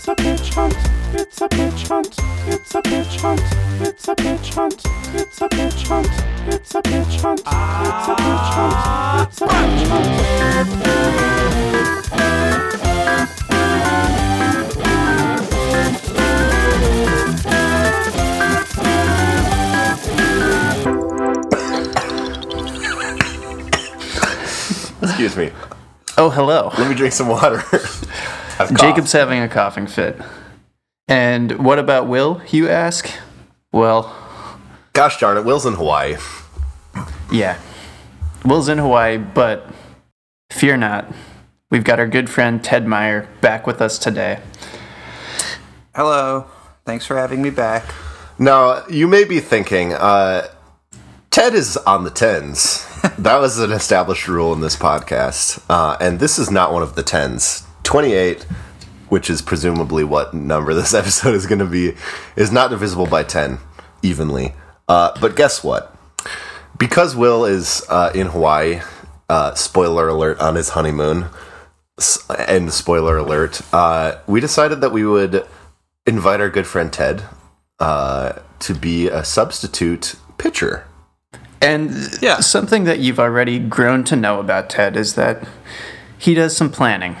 It's a pitch hunt. It's a pitch hunt. It's a pitch hunt. It's a pitch hunt. It's a pitch hunt. It's a pitch hunt. It's a pitch hunt. It's a pitch hunt. Excuse me. Oh, hello. Let me drink some water. I've. Jacob's having a coughing fit. And what about Will, you ask? Well, Gosh darn it, Will's in Hawaii. yeah. Will's in Hawaii, but fear not. We've got our good friend Ted Meyer back with us today. Hello. Thanks for having me back. Now, you may be thinking, uh, Ted is on the tens. that was an established rule in this podcast. Uh, and this is not one of the tens. 28, which is presumably what number this episode is going to be, is not divisible by 10 evenly. Uh, but guess what? Because Will is uh, in Hawaii, uh, spoiler alert, on his honeymoon, and spoiler alert, uh, we decided that we would invite our good friend Ted uh, to be a substitute pitcher. And Yeah. something that you've already grown to know about Ted is that he does some planning.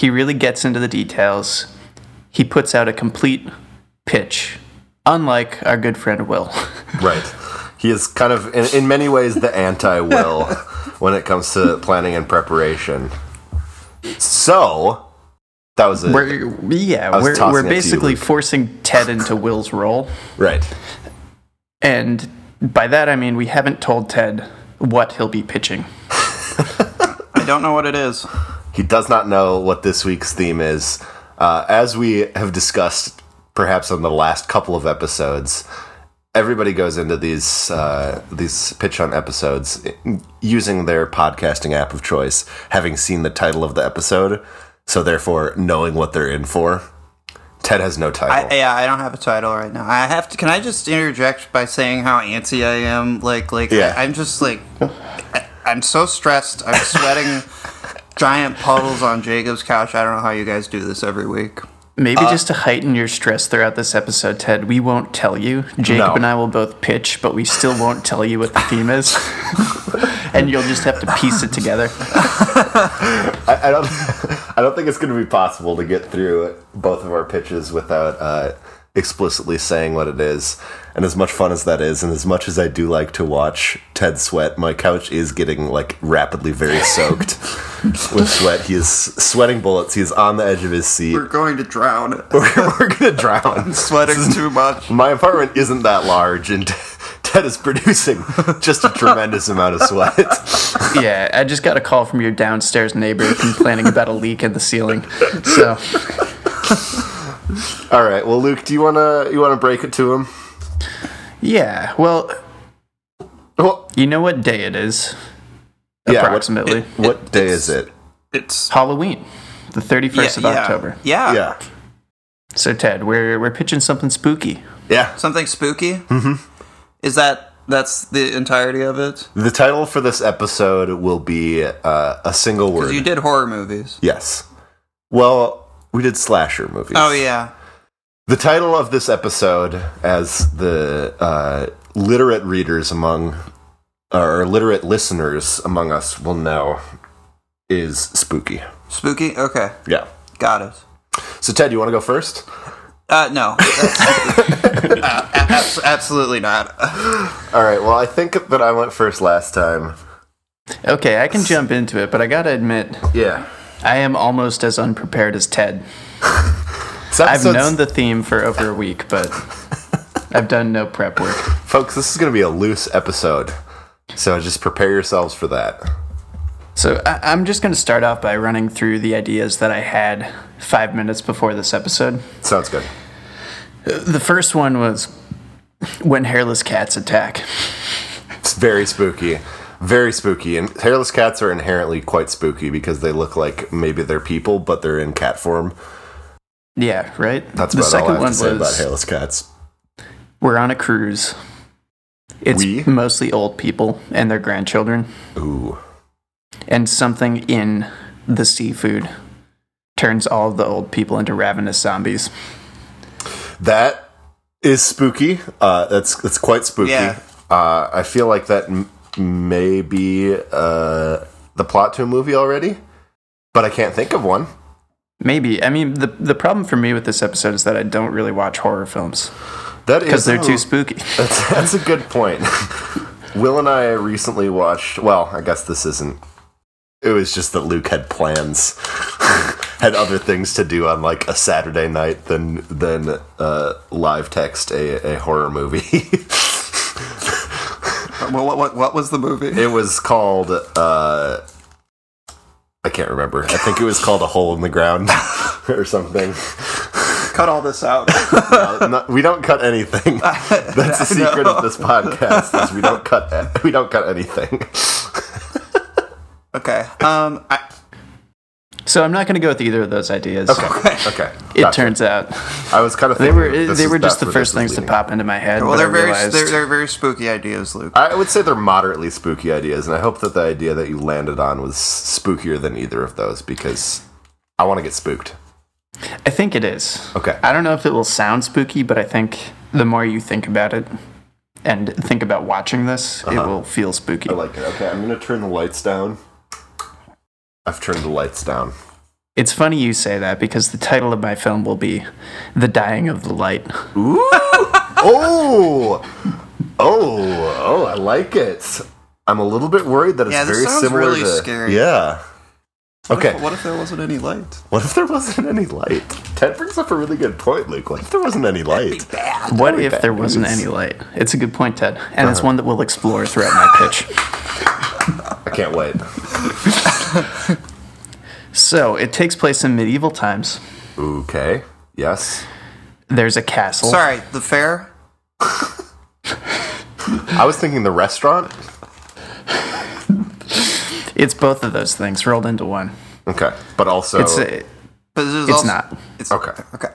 He really gets into the details. He puts out a complete pitch, unlike our good friend Will. Right. He is kind of, in, in many ways, the anti Will when it comes to planning and preparation. So, that was it. We're, yeah, we're, we're it to you, basically forcing Ted into Will's role. right. And by that I mean we haven't told Ted what he'll be pitching. I don't know what it is. He does not know what this week's theme is. Uh, as we have discussed, perhaps on the last couple of episodes, everybody goes into these uh, these pitch on episodes using their podcasting app of choice, having seen the title of the episode, so therefore knowing what they're in for. Ted has no title. I, yeah, I don't have a title right now. I have to. Can I just interject by saying how antsy I am? Like, like Yeah. I, am just like, I, I'm so stressed. I'm sweating giant puddles on Jacob's couch. I don't know how you guys do this every week. Maybe Uh, just to heighten your stress throughout this episode, Ted, we won't tell you. Jacob No. and I will both pitch, but we still won't tell you what the theme is. and you'll just have to piece it together. I, I don't. I don't think it's going to be possible to get through both of our pitches without uh, explicitly saying what it is. And as much fun as that is, and as much as I do like to watch Ted sweat, my couch is getting like rapidly very soaked with sweat. He is sweating bullets. He is on the edge of his seat. We're going to drown. We're, we're gonna drown. Sweating too much. My apartment isn't that large, and Ted is producing just a tremendous amount of sweat. Yeah, I just got a call from your downstairs neighbor complaining about a leak in the ceiling. So, All right. Well, Luke, do you wanna you wanna break it to him? yeah, well, Well, you know what day it is? yeah. what- Approximately. What, day is it? It's Halloween, the 31st of yeah, October. Yeah. Yeah. So, Ted, we're, we're pitching something spooky. Yeah. Something spooky. Mm-hmm. Is that that's the entirety of it? The title for this episode will be uh, a single word. You did horror movies. yes. Well, we did slasher movies. Oh yeah. The title of this episode, as the uh, literate readers among, or literate listeners among us will know, is spooky. Spooky. Okay. Yeah. Got it. So, Ted, you want to go first? Uh, no. Uh, abs- absolutely not. All right. Well, I think that I went first last time. Okay, I can jump into it, but I gotta admit, Yeah. I am almost as unprepared as Ted. I've known the theme for over a week, but I've done no prep work. folks. This is going to be a loose episode, so just prepare yourselves for that. So I, I'm just going to start off by running through the ideas that I had five minutes before this episode. Sounds good. The first one was when hairless cats attack. It's very spooky. Very spooky. And hairless cats are inherently quite spooky because they look like maybe they're people, but they're in cat form. Yeah, right. That's the about second all I have one to say about hairless cats. we're on a cruise. It's We? mostly old people and their grandchildren, Ooh. and something in the seafood turns all of the old people into ravenous zombies. That is spooky. Uh, that's that's quite spooky. Yeah. Uh, I feel like that m- may be uh, the plot to a movie already, but I can't think of one. Maybe. I mean, the the problem for me with this episode is that I don't really watch horror films That because they're too spooky. That's, that's a good point. Will and I recently watched. Well, I guess this isn't. It was just that Luke had plans, had other things to do on like a Saturday night than than uh, live text a, a horror movie. What, what, what, what was the movie? it was called. Uh, I can't remember. I think it was called a hole in the ground or something. Cut all this out. No, no, we don't cut anything. That's the secret of this podcast. Is we don't cut. We don't cut anything. okay. Um. I, So I'm not going to go with either of those ideas. Okay. Okay. It Gotcha. turns out I was kind of they thinking were this they is- were just the first things to leading. pop into my head. well, they're very they're, they're very spooky ideas, Luke. I would say they're moderately spooky ideas, and I hope that the idea that you landed on was spookier than either of those because I want to get spooked. I think it is. Okay. I don't know if it will sound spooky, but I think the more you think about it and think about watching this, it uh-huh. will feel spooky. I like it. Okay, I'm gonna turn the lights down. I've turned the lights down. It's funny you say that because the title of my film will be The Dying of the Light. Ooh! Oh, oh, oh! I like it. I'm a little bit worried that it's Yeah, this very sounds similar really to scary. yeah. Okay, What if there wasn't any light? what if there wasn't any light? Ted brings up a really good point, Luke. What if there wasn't any light? What be if bad there wasn't any light? It's a good point, Ted. And Uh-huh. it's one that we'll explore throughout my pitch. I can't wait. So, it takes place in medieval times. Okay. Yes. There's a castle. Sorry, the fair. I was thinking the restaurant. It's both of those things rolled into one. Okay, but also It's a, But it's also, not. It's okay. Okay.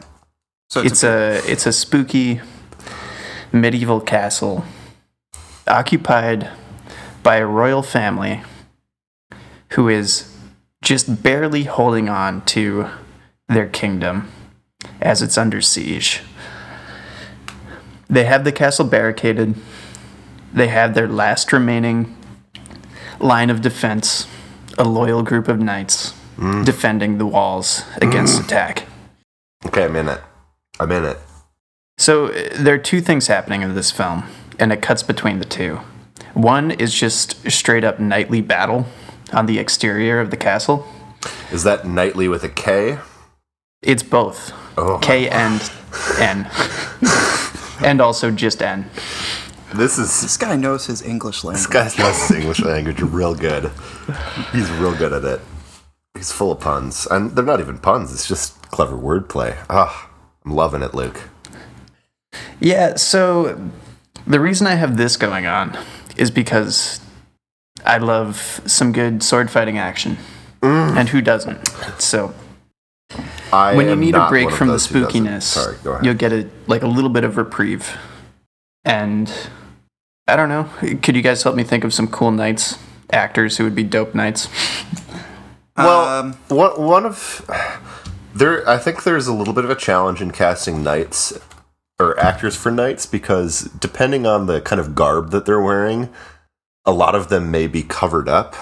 So it's, It's a it's a spooky medieval castle occupied by a royal family who is just barely holding on to their kingdom as it's under siege. They have the castle barricaded. They have their last remaining line of defense, a loyal group of knights defending the walls against attack. Okay, I'm in it. I'm in it. So uh, there are two things happening in this film, and it cuts between the two. One is just straight up nightly battle on the exterior of the castle. Is that nightly with a K? It's both Oh. K and N, and also just N. This is this guy knows his English language. this guy knows his English language real good. He's real good at it. He's full of puns, and they're not even puns. It's just clever wordplay. Ah, I'm loving it, Luke. Yeah. So the reason I have this going on is because I love some good sword fighting action, and who doesn't? So I when you need a break from the those who doesn't. spookiness, Sorry, you'll get a like a little bit of reprieve. And I don't know. Could you guys help me think of some cool knights, actors who would be dope knights? Well, Um, one one of there, I think there's a little bit of a challenge in casting knights or actors for knights because depending on the kind of garb that they're wearing, a lot of them may be covered up.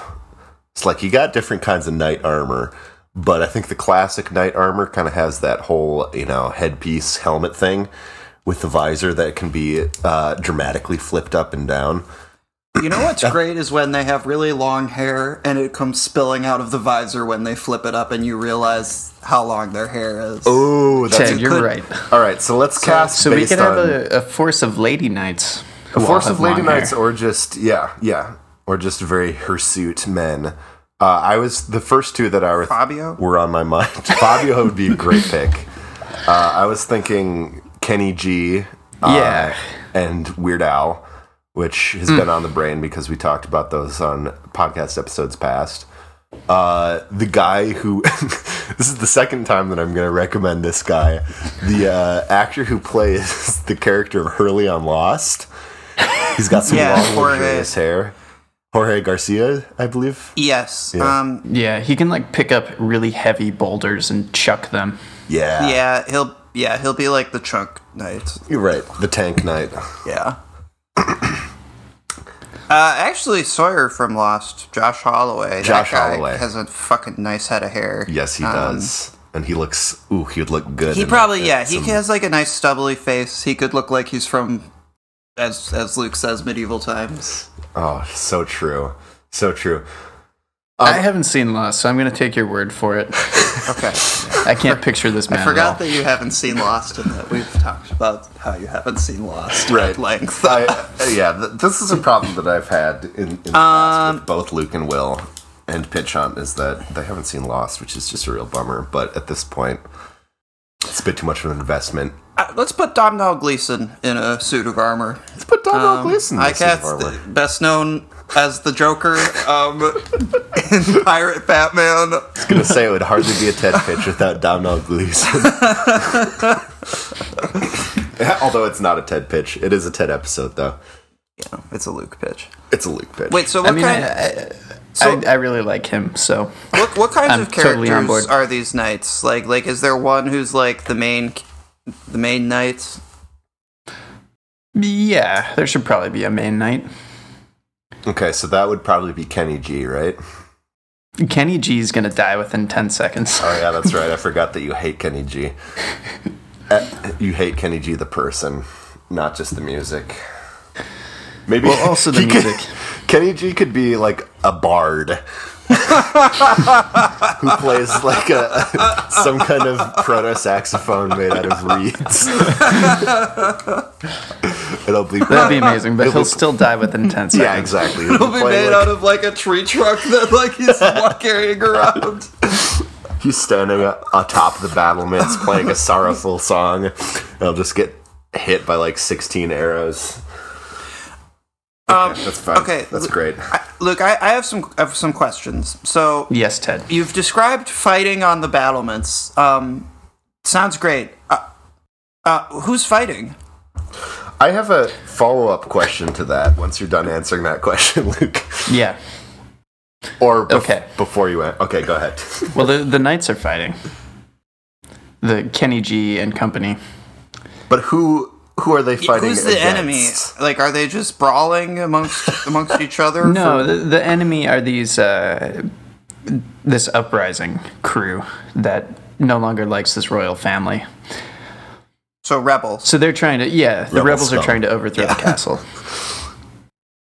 It's like you got different kinds of knight armor, but I think the classic knight armor kind of has that whole you know headpiece helmet thing with the visor that can be uh, dramatically flipped up and down. You know what's great is when they have really long hair and it comes spilling out of the visor when they flip it up and you realize how long their hair is. Oh, that's Ted, you're could- right. all right. So let's cast. So we based could have a, a force of lady knights. All Force of Lady long hair. Knights, or just yeah, yeah, or just very hirsute men. Uh, I was the first two that I were Fabio? were on my mind. Fabio would be a great pick. Uh, I was thinking Kenny G, uh, Yeah. and Weird Al, which has been on the brain because we talked about those on podcast episodes past. Uh, the guy who this is the second time that I'm going to recommend this guy. The uh, actor who plays the character of Hurley on Lost. He's got some Yeah, long, Jorge. luxurious hair. Jorge Garcia, I believe. Yes. Yeah. Um. Yeah, he can like pick up really heavy boulders and chuck them. Yeah. Yeah. He'll. Yeah. He'll be like the chunk knight. You're right. The Tank Knight. Yeah. Uh, actually, Sawyer from Lost, Josh Holloway. that Josh guy Holloway. has a fucking nice head of hair. Yes, he Um, does. And he looks. Ooh, he would look good. He probably yeah. He some- has like a nice stubbly face. He could look like he's from, as as Luke says, medieval times. Oh, so true. So true. I haven't seen Lost, so I'm gonna take your word for it. Okay. I can't picture this man. I at forgot all. that you haven't seen Lost and that we've talked about how you haven't seen Lost Right. at length. I, yeah, th- this is a problem that I've had in, in the Um, past with both Luke and Will and Pitch Hunt is that they haven't seen Lost, which is just a real bummer. But at this point, it's a bit too much of an investment. Uh, let's put Domhnall Gleeson in a suit of armor. Let's put Donald Um, Gleason. in I this suit of guess armor. best known as the Joker um, in Pirate Batman. I was gonna say it would hardly be a TED pitch without Donald Gleeson. Although it's not a TED pitch, it is a TED episode though. Yeah, it's a Luke pitch. It's a Luke pitch. Wait, so I what mean, I, kind? I, So- I, I really like him. So what, what kinds of characters board. are these knights? Like, like is there one who's like the main, the main knight? yeah, there should probably be a main knight. okay, so that would probably be Kenny G, right? Kenny G is gonna die within ten seconds. Oh yeah, that's right. I forgot that you hate Kenny G. Uh, you hate Kenny G the person, not just the music. Maybe Well, also the he could- music. Kenny G could be like a bard who plays like a some kind of proto saxophone made out of reeds. It'll be That'd be amazing, but It'll he'll be- still die within ten seconds. yeah, exactly. He'll It'll be playing, made like- out of like a tree trunk that like he's carrying around. He's standing atop the battlements playing a sorrowful song. And he'll just get hit by like 16 arrows. Um, That's fine. okay, That's l- great. I, look, I, I have some I have some questions. So Yes, Ted. you've described fighting on the battlements. Um, sounds great. Uh, uh, who's fighting? I have a follow up question to that once you're done answering that question, Luke. Yeah. Or bef- Okay. before you went. Okay, go ahead. Well, the the knights are fighting. The Kenny G and company. But who who are they fighting Who's the enemy? Like, are they just brawling amongst amongst each other? No, for- the, the enemy are these uh, this uprising crew that no longer likes this royal family. so rebels. So they're trying to yeah, the Rebel rebels are trying to overthrow the castle.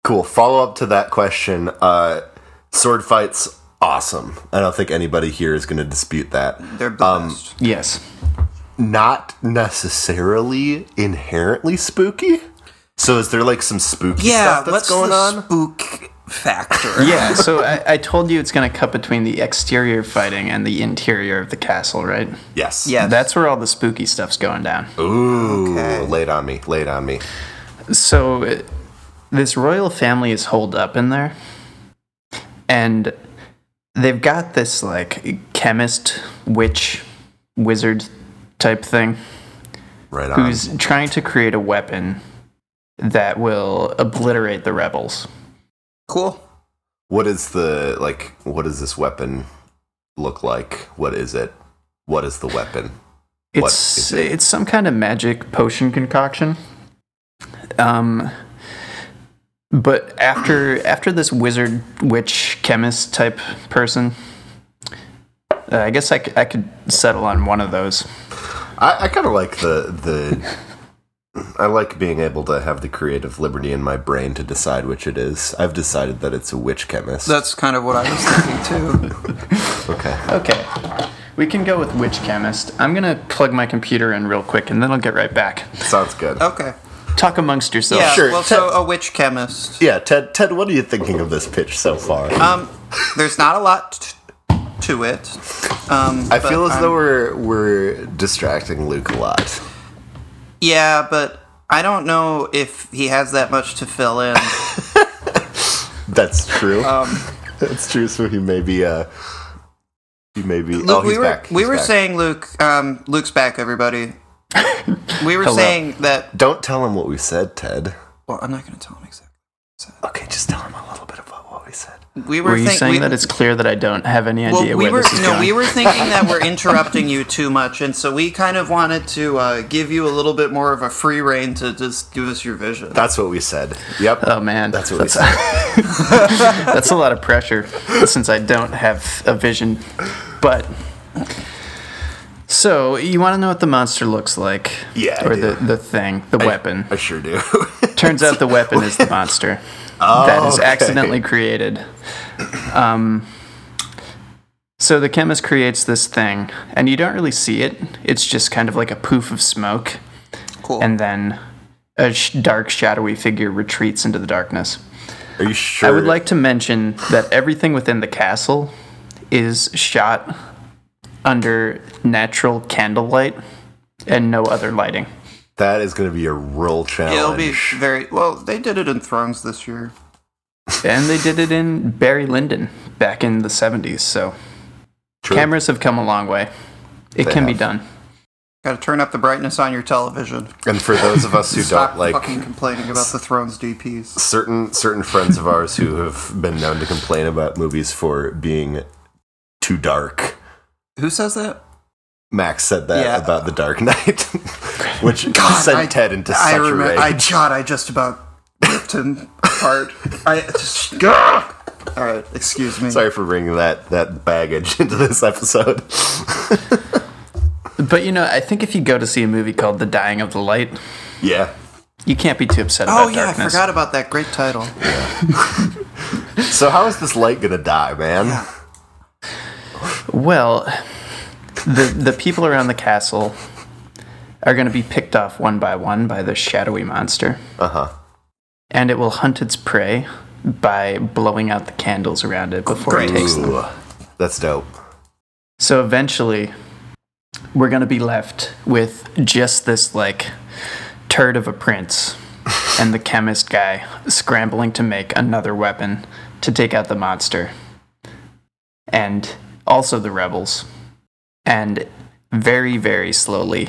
Cool. Follow up to that question. Uh, sword fights, awesome. I don't think anybody here is going to dispute that. They're the Um, best. Yes. Not necessarily inherently spooky. So is there like some spooky Yeah, stuff that's what's going the on? spook factor? Yeah, so I, I told you it's going to cut between the exterior fighting and the interior of the castle, right? yes. Yes. That's where all the spooky stuff's going down. Ooh, Okay. lay it on me. laid on me. So uh, this royal family is holed up in there, and they've got this like chemist, witch, wizard type thing Right on. who's trying to create a weapon that will obliterate the rebels. cool. what is the like? What does this weapon look like? What is it? What is the weapon? It's it? it's some kind of magic potion concoction. Um, but after after this wizard witch chemist type person, uh, I guess I, c- I could settle on one of those. I, I kind of like the the. I like being able to have the creative liberty in my brain to decide which it is. I've decided that it's a witch chemist. That's kind of what I was thinking too. okay. Okay, we can go with witch chemist. I'm gonna plug my computer in real quick, and then I'll get right back. Sounds good. Okay. Talk amongst yourselves. Yeah. sure. Well, so a witch chemist. Yeah, Ted. Ted, what are you thinking of this pitch so far? Um, there's not a lot t- to it. Um, I feel as I'm- though we're we're distracting Luke a lot. Yeah, but I don't know if he has that much to fill in. That's true. Um, That's true. So he may be. Uh, he may be. Luke, oh, we were back. we He's were back. saying Luke. Um, Luke's back, everybody. We were Hello. saying that. Don't tell him what we said, Ted. Well, I'm not going to tell him exactly. Okay, just tell him a little bit about what we were, Were you think- saying we- that it's clear that I don't have any Well, idea we where were this is no, going? we were thinking that we're interrupting you too much, and so we kind of wanted to uh, give you a little bit more of a free reign to just give us your vision. That's what we said. Yep. Oh man, That's what we that's, said. that's a lot of pressure since I don't have a vision. But so you want to know what the monster looks like? Yeah, I or do. the the thing, the weapon. I sure do. Turns out the weapon is the monster that is okay. accidentally created. Um, so the chemist creates this thing, and you don't really see it. It's just kind of like a poof of smoke, Cool. and then a sh- dark, shadowy figure retreats into the darkness. Are you sure? I would like to mention that everything within the castle is shot under natural candlelight and no other lighting. That is going to be a real challenge. It'll be very well. They did it in Thrones this year. And they did it in Barry Lyndon back in the 70s, so True. cameras have come a long way. It They can be done. Got to turn up the brightness on your television. And for those of us who Stop don't like fucking complaining about the Thrones DPs. certain certain friends of ours who have been known to complain about movies for being too dark. Who says that? Max said that Yeah. about The Dark Knight, which God, sent I- Ted into I such a remember. rage. I God, I just about ripped him apart. I just. Go! All right, excuse me. Sorry for bringing that that baggage into this episode. But you know, I think if you go to see a movie called The Dying of the Light, yeah. you can't be too upset Oh about yeah, darkness. I forgot about that great title. Yeah. So how is this light gonna die, man? Well, the the people around the castle are going to be picked off one by one by the shadowy monster. Uh huh. and it will hunt its prey by blowing out the candles around it before it takes them. Ooh, that's dope. So eventually, we're gonna be left with just this like turd of a prince and the chemist guy scrambling to make another weapon to take out the monster, and also the rebels, and very very slowly.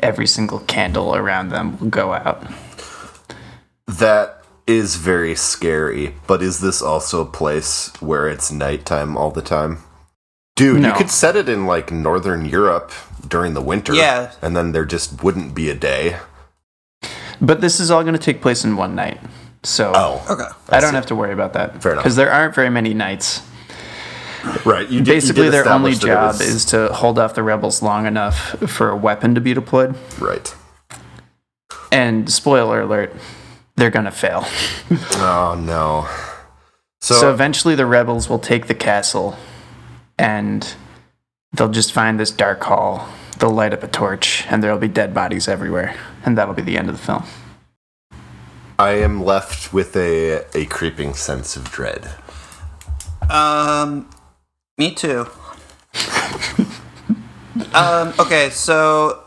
Every single candle around them will go out. That is very scary, but is this also a place where it's nighttime all the time? Dude, No. you could set it in like northern Europe during the winter. Yeah. And then there just wouldn't be a day. But this is all going to take place in one night. So Oh. Okay. I don't have to worry about that. Fair enough. Because there aren't very many nights. Right. You did, Basically, you did their only establish that it job was- is to hold off the rebels long enough for a weapon to be deployed. Right. And spoiler alert, they're going to fail. Oh, no. So, So eventually, the rebels will take the castle and they'll just find this dark hall. They'll light up a torch and there'll be dead bodies everywhere. And that'll be the end of the film. I am left with a, a creeping sense of dread. Um, me too. um, okay, so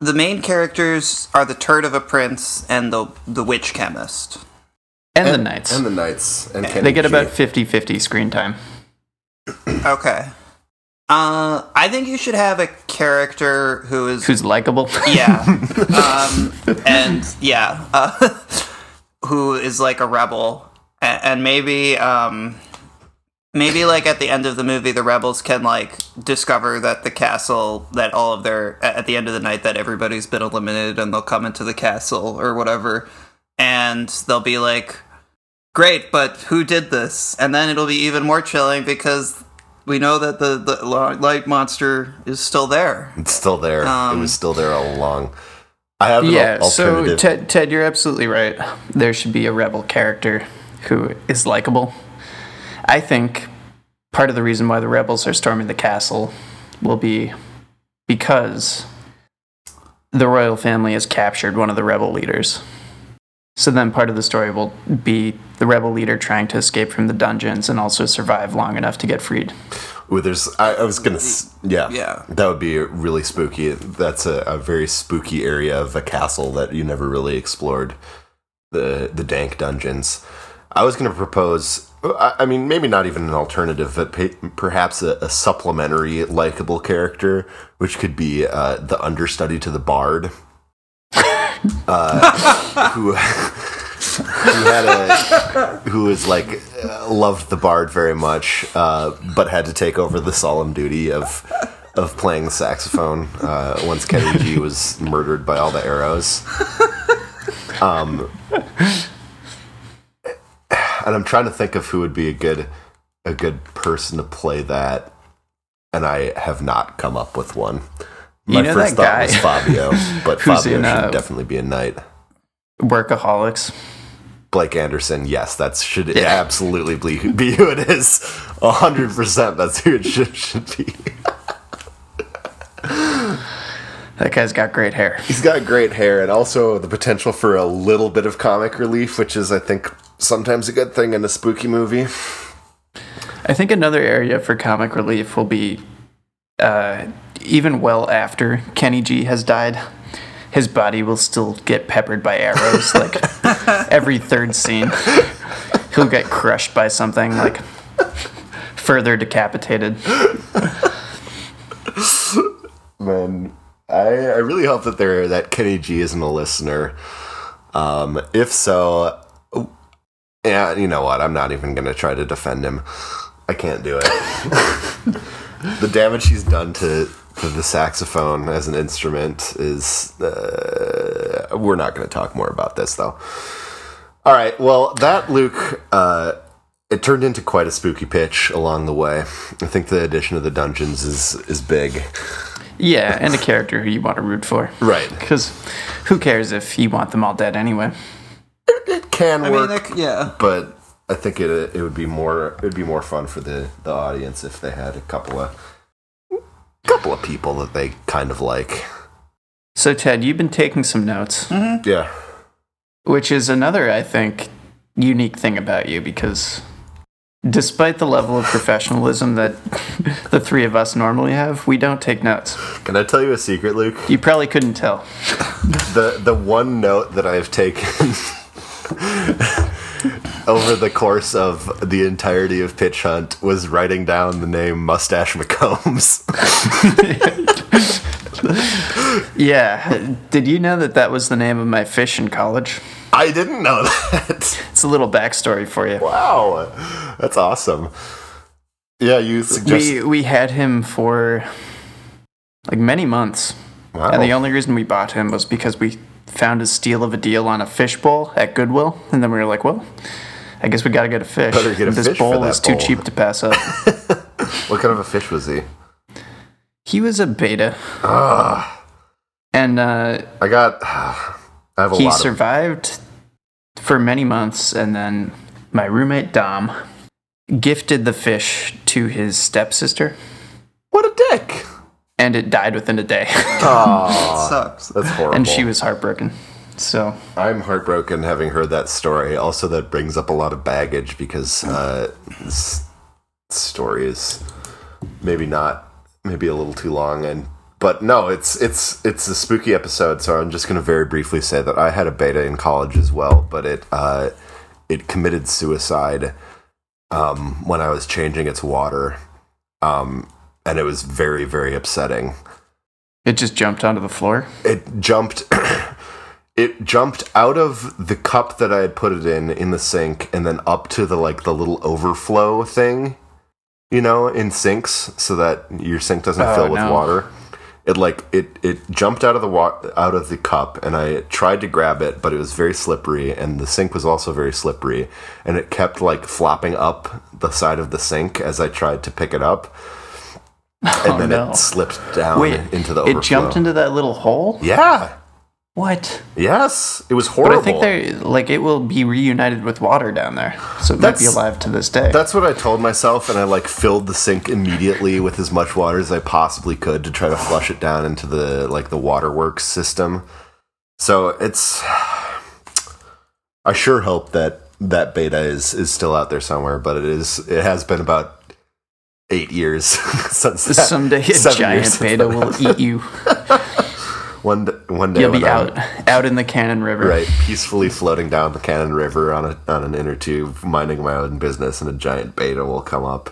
the main characters are the turd of a prince and the the witch chemist. And, the knights. And the Knights. And they get G. about 50 50 screen time. Okay. Uh, I think you should have a character who is Who's likable? yeah, um, and yeah, uh, who is like a rebel, and, and maybe um, maybe like at the end of the movie, the rebels can like discover that the castle, that all of their at at the end of the night, that everybody's been eliminated, and they'll come into the castle or whatever, and they'll be like, "Great, but who did this?" And then it'll be even more chilling because. We know that the, the light monster is still there. It's still there. it Um, was still there all along. I have an Yeah, al- so. Ted, Ted, you're absolutely right. There should be a rebel character who is likable. I think part of the reason why the rebels are storming the castle will be because the royal family has captured one of the rebel leaders. So then part of the story will be the rebel leader trying to escape from the dungeons and also survive long enough to get freed. Ooh, there's. I, I was gonna. Yeah. Yeah. That would be really spooky. That's a, a very spooky area of a castle that you never really explored. The the dank dungeons. I was gonna propose. I, mean, maybe not even an alternative, but perhaps a, a supplementary likable character, which could be uh, the understudy to the bard. uh, who who had a who was like loved the bard very much, uh, but had to take over the solemn duty of of playing the saxophone uh, once Kenny G was murdered by all the arrows. Um, and I'm trying to think of who would be a good a good person to play that, and I have not come up with one. My You know first that thought guy was Fabio, but Fabio in, should uh, definitely be a knight. Workaholics. Blake Anderson, yes, that should absolutely be, be who it is. hundred percent, that's who it should should be. That guy's got great hair. He's got great hair and also the potential for a little bit of comic relief, which is, I think, sometimes a good thing in a spooky movie. I think another area for comic relief will be uh, even well after Kenny G has died, his body will still get peppered by arrows. like every third scene, he'll get crushed by something, like further decapitated. Man, I, I really hope that there that Kenny G isn't a listener. Um, if so, yeah, you know what? I'm not even gonna try to defend him. I can't do it. the damage he's done to to the saxophone as an instrument is. Uh, we're not going to talk more about this though. All right. Well, that Luke. Uh, it turned into quite a spooky pitch along the way. I think the addition of the dungeons is is big. Yeah, and a character who you want to root for. Right. Because who cares if you want them all dead anyway? It can I mean, work, yeah. but I think it it would be more it would be more fun for the the audience if they had a couple of couple of people that they kind of like. So, Ted, you've been taking some notes, mm-hmm. Yeah. which is another, I think, unique thing about you because despite the level of professionalism that the three of us normally have, we don't take notes. Can I tell you a secret, Luke? You probably couldn't tell. The the one note that I've taken over the course of the entirety of Pitch Hunt was writing down the name Mustache McCombs. Yeah. Did you know that that was the name of my fish in college? I didn't know that. It's a little backstory for you. Wow, that's awesome. Yeah, you suggest. We we had him for like many months. wow. And the only reason we bought him was because we found a steal of a deal on a fish bowl at Goodwill, and then we were like, "Well, I guess we got to get a fish. Better get a this fish bowl is too cheap to pass up." what kind of a fish was he? he was a betta, Ah, and uh, I got. I have a he lot of. survived for many months, and then my roommate Dom gifted the fish to his stepsister, What a dick! And it died within a day, Aw, Sucks. that's horrible. and she was heartbroken. So I'm heartbroken having heard that story. Also, that brings up a lot of baggage because uh, this story is maybe not, maybe a little too long. And but no, it's it's it's a spooky episode. So I'm just going to very briefly say that I had a betta in college as well, but it uh, it committed suicide um, when I was changing its water, um, and it was very very upsetting it just jumped onto the floor. it jumped it jumped out of the cup that I had put it in in the sink and then up to the like the little overflow thing, you know, in sinks so that your sink doesn't Oh, fill with no. water. It like it it jumped out of the wa- out of the cup and I tried to grab it but it was very slippery and the sink was also very slippery and it kept like flopping up the side of the sink as I tried to pick it up. And Oh, then no. it slipped down Wait, into the it jumped into that little hole. Yeah. What? Yes, it was But horrible. I think they like it will be reunited with water down there, so it might be alive to this day. That's what I told myself, and I like filled the sink immediately with as much water as I possibly could to try to flush it down into the like the waterworks system. So it's. I sure hope that that betta is is still out there somewhere, but it is. It has been about eight years since that- Someday a seven giant betta will eat you. One d- one day You'll be when I'm- out out in the Cannon River. right, peacefully floating down the Cannon River on a on an inner tube, minding my own business, and a giant betta will come up.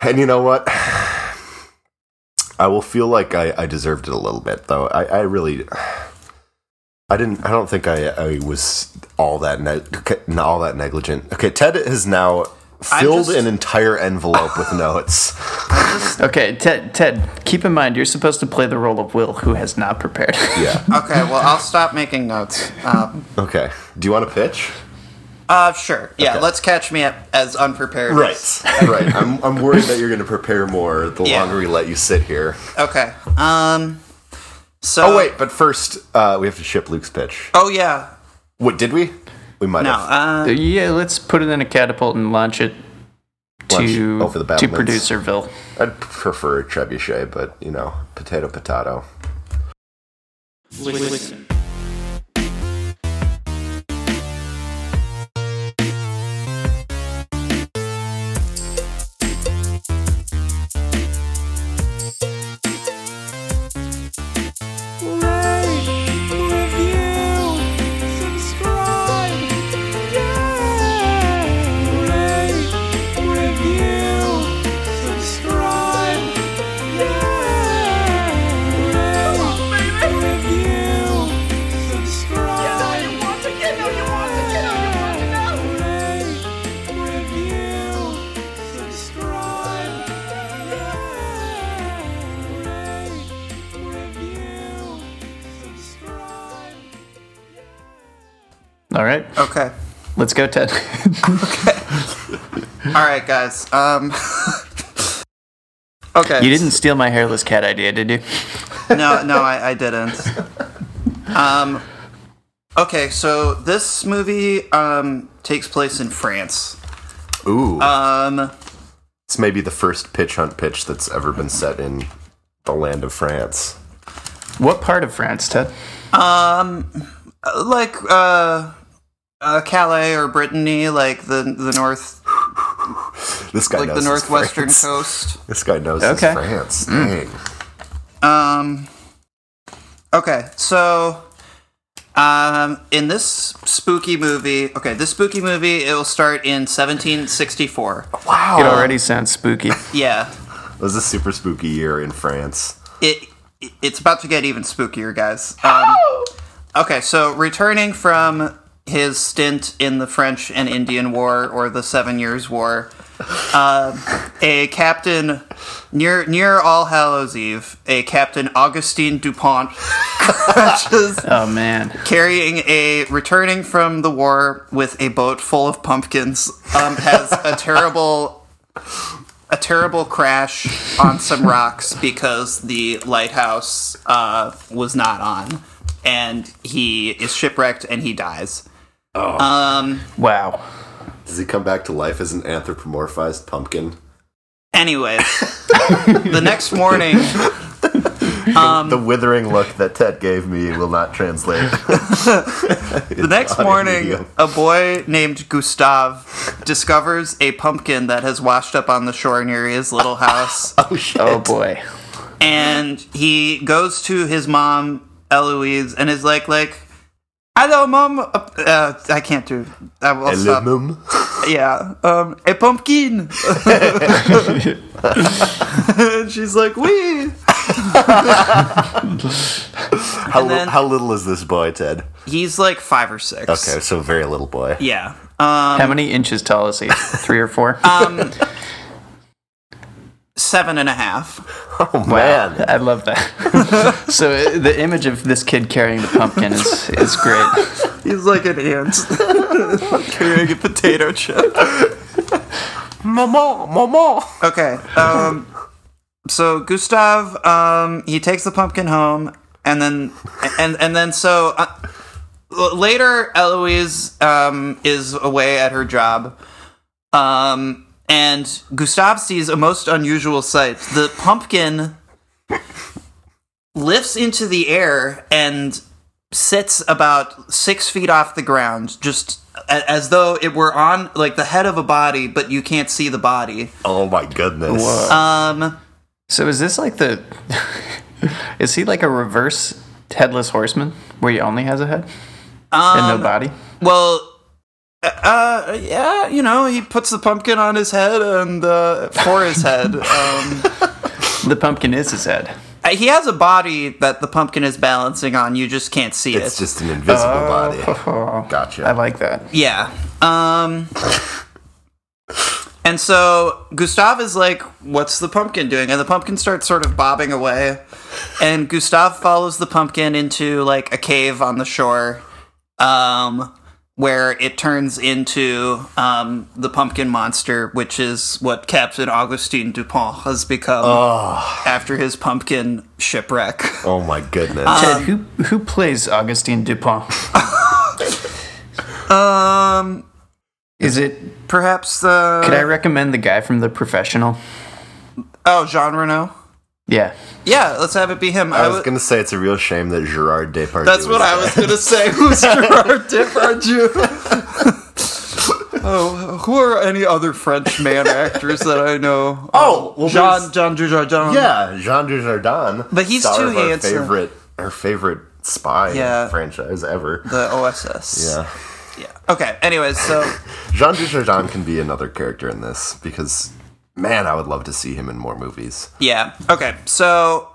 And you know what? I will feel like I, I deserved it a little bit, though. I, I really, I didn't. I don't think I, I was all that ne- all that negligent. Okay, Ted has now filled just- an entire envelope with notes. Okay, Ted. Ted, keep in mind you're supposed to play the role of Will, who has not prepared. Yeah. Okay, well, I'll stop making notes. Um, Okay. Do you want to pitch? uh, sure. Yeah, Okay. let's catch me up as unprepared. Right. right. I'm, I'm worried that you're going to prepare more the Yeah. longer we let you sit here. Okay. Um. So. Oh wait, but first uh, we have to ship Luke's pitch. Oh yeah. What did we? We might No. have. Uh, yeah, let's put it in a catapult and launch it Launch to over the to. Producerville. I'd prefer a trebuchet, but you know, potato potato. Listen. Let's go, Ted. All right, guys. Um. okay. you didn't steal my hairless cat idea, did you? no, no, I, I didn't. Um, okay, so this movie um, takes place in France. Ooh, Um, it's maybe the first pitch hunt pitch that's ever been set in the land of France. What part of France, Ted? Um, like uh, uh, Calais or Brittany, like the the north, This guy like knows the northwestern France. coast. This guy knows Okay. his France. Dang. Um. Okay, so um, in this spooky movie, okay, this spooky movie it will start in 1764. Wow. It already sounds spooky. Yeah, It was a super spooky year in France. it it's about to get even spookier, guys. Um, okay, so returning from his stint in the French and Indian War or the Seven Years War, uh, a captain near near All Hallows Eve, a Captain Augustine Dupont crashes Oh man. carrying a returning from the war with a boat full of pumpkins um, has a terrible a terrible crash on some rocks because the lighthouse uh, was not on. And he is shipwrecked and he dies um Wow. Does he come back to life as an anthropomorphized pumpkin? Anyway, the next morning Um, the withering look that Ted gave me will not translate. The next morning, a boy named Gustav discovers a pumpkin that has washed up on the shore near his little house. oh shit! Oh boy. and he goes to his mom Eloise and is like like hello mom uh, uh, I can't do I will stop Elimum. yeah um a pumpkin and she's like we How, li- then- how little is this boy, Ted? he's like five or six Okay, so very little boy. yeah um How many inches tall is he? Three or four? Seven and a half Oh man, I love that. so uh, the image of this kid carrying the pumpkin is is great. he's like an ant carrying a potato chip mama, mama. Okay. Um, so Gustav, um, he takes the pumpkin home, and then and and then so uh, later, Eloise um, is away at her job, um, and Gustav sees a most unusual sight. The pumpkin lifts into the air and sits about six feet off the ground, just as though it were on like the head of a body, but you can't see the body. Oh my goodness. Um. So is this like the? is he like a reverse headless horseman where he only has a head and no body? Well, uh, yeah, you know, he puts the pumpkin on his head and uh, for his head. Um, The pumpkin is his head. Uh, He has a body that the pumpkin is balancing on. You just can't see it. It's just an invisible body. Oh, Gotcha. I like that. Yeah. Um. And so Gustav is like, "What's the pumpkin doing?" And the pumpkin starts sort of bobbing away, and Gustav follows the pumpkin into like a cave on the shore, um, where it turns into um, the pumpkin monster, which is what Captain Augustin Dupont has become after his pumpkin shipwreck. oh my goodness. Ted, who who plays Augustine Dupont? Um, Is it? perhaps the Could I recommend the guy from The Professional? oh Jean Reno. Yeah. Yeah, let's have it be him. I was w- gonna say it's a real shame that Gerard Depardieu. That's what I was gonna say. Who's Gerard Depardieu? oh, who are any other French man actors that I know? Oh, um, well, Jean there's- Jean Dujardin. Yeah, Jean Dujardin. But he's star too of our handsome. Favorite, our favorite spy Yeah. franchise ever. the OSS. Yeah, yeah. Okay. Anyways, so Jean Dujardin can be another character in this because, man, I would love to see him in more movies. yeah. Okay. So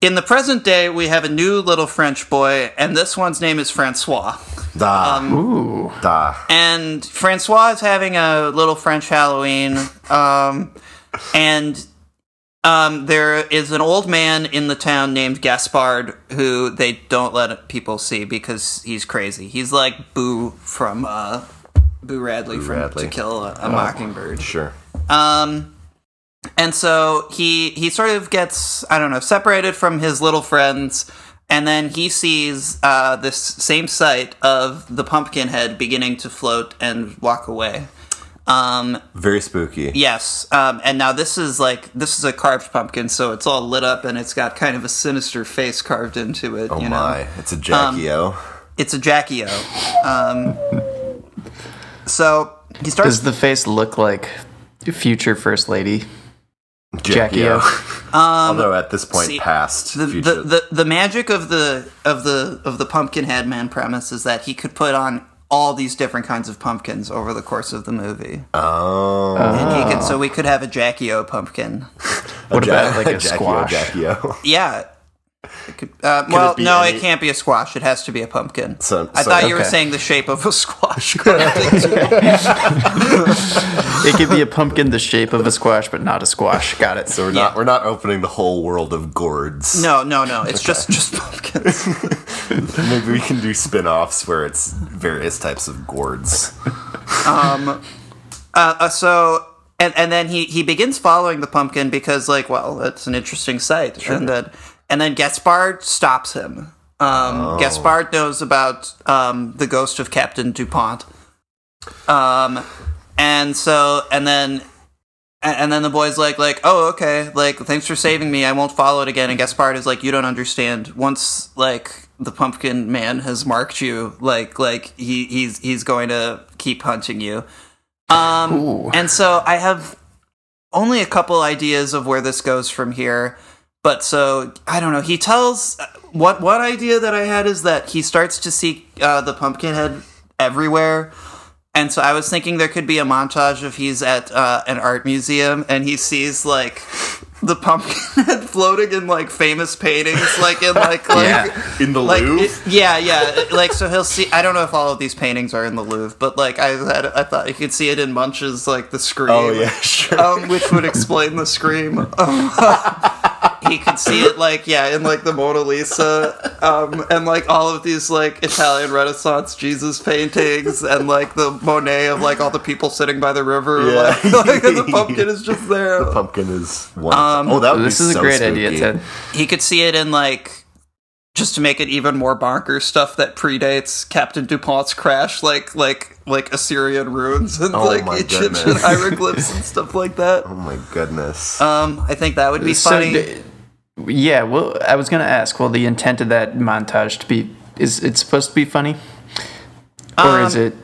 in the present day, we have a new little French boy, and this one's name is Francois. Da, Um, Ooh. da. and Francois is having a little French Halloween, um, and um, there is an old man in the town named Gaspard who they don't let people see because he's crazy. He's like Boo from uh, Boo Radley from Radley. To Kill a, a Mockingbird. Sure. Um, and so he he sort of gets I don't know separated from his little friends, and then he sees uh, this same sight of the pumpkin head beginning to float and walk away. Um, Very spooky. yes, um, and now this is like this is a carved pumpkin, so it's all lit up and it's got kind of a sinister face carved into it. Oh you know? my, it's a Jackie O. it's a Jackie O. Um, so he starts Does the face look like future First Lady? Jackie Jackie O. O. Um, Although at this point, see, past the, future. the, the the magic of the of the of the pumpkin head man premise is that he could put on all these different kinds of pumpkins over the course of the movie. oh, And he could so ah. we could have a Jackie O pumpkin. What about like a Jackie O, squash? Jackie O. Yeah. It could, uh, well, be no, any- it can't be a squash. It has to be a pumpkin. So- I so- thought you were saying the shape of a squash. It could be a pumpkin the shape of a squash, but not a squash. Got it. So we're Yeah. not we're not opening the whole world of gourds. no, no, no. It's just just pumpkins. Maybe we can do spin-offs where it's various types of gourds. Uh, so and and then he he begins following the pumpkin because like well it's an interesting sight and then and then Gaspard stops him. Um, Gaspard knows about um, the ghost of Captain Dupont. Um, and so and then and and then the boy's like like oh okay. Like thanks for saving me. I won't follow it again. And Gaspard is like you don't understand. Once like the pumpkin man has marked you like like he he's he's going to keep hunting you. Um, and so I have only a couple ideas of where this goes from here. But so I don't know. He tells what one idea that I had is that he starts to see uh, the pumpkin head everywhere. And so I was thinking there could be a montage if he's at uh, an art museum and he sees like the pumpkin head floating in like famous paintings, like in like like Yeah. In the like Louvre? it- yeah yeah like so he'll see i don't know if all of these paintings are in the louvre but like i had i thought you could see it in munch's like the scream oh yeah, sure. um, which would explain the scream um, he could see it like yeah in like the mona lisa um, and like all of these like italian renaissance jesus paintings and like the monet of like all the people sitting by the river Yeah. like, like, the pumpkin is just there the Pumpkin is one. Um, oh, that would This be is a great spooky. idea, Ted. he could see it in like just to make it even more bonkers stuff that predates Captain Dupont's crash, like like like Assyrian runes and Oh like Egyptian goodness. hieroglyphs and stuff like that. Oh my goodness. Um, I think that would be So funny. d- yeah, well, I was gonna ask. Well, the intent of that montage to be is it supposed to be funny, or is Um, it?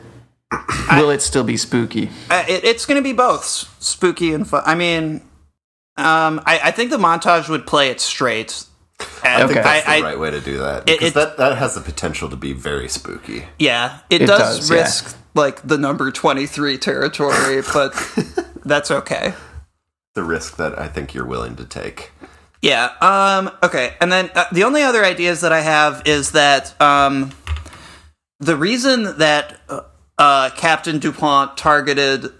Will it still be spooky? Uh, it, it's going to be both spooky and fun. I mean, um, I, I think the montage would play it straight. And I think that's the I- right way to do that It- because it- that that has the potential to be very spooky. Yeah, it, It does, does, yeah. risk like the number twenty three territory, but that's okay. The risk that I think you're willing to take. Yeah. Um. Okay. And then uh, the only other ideas that I have is that um, the reason that uh, uh, Captain Dupont targeted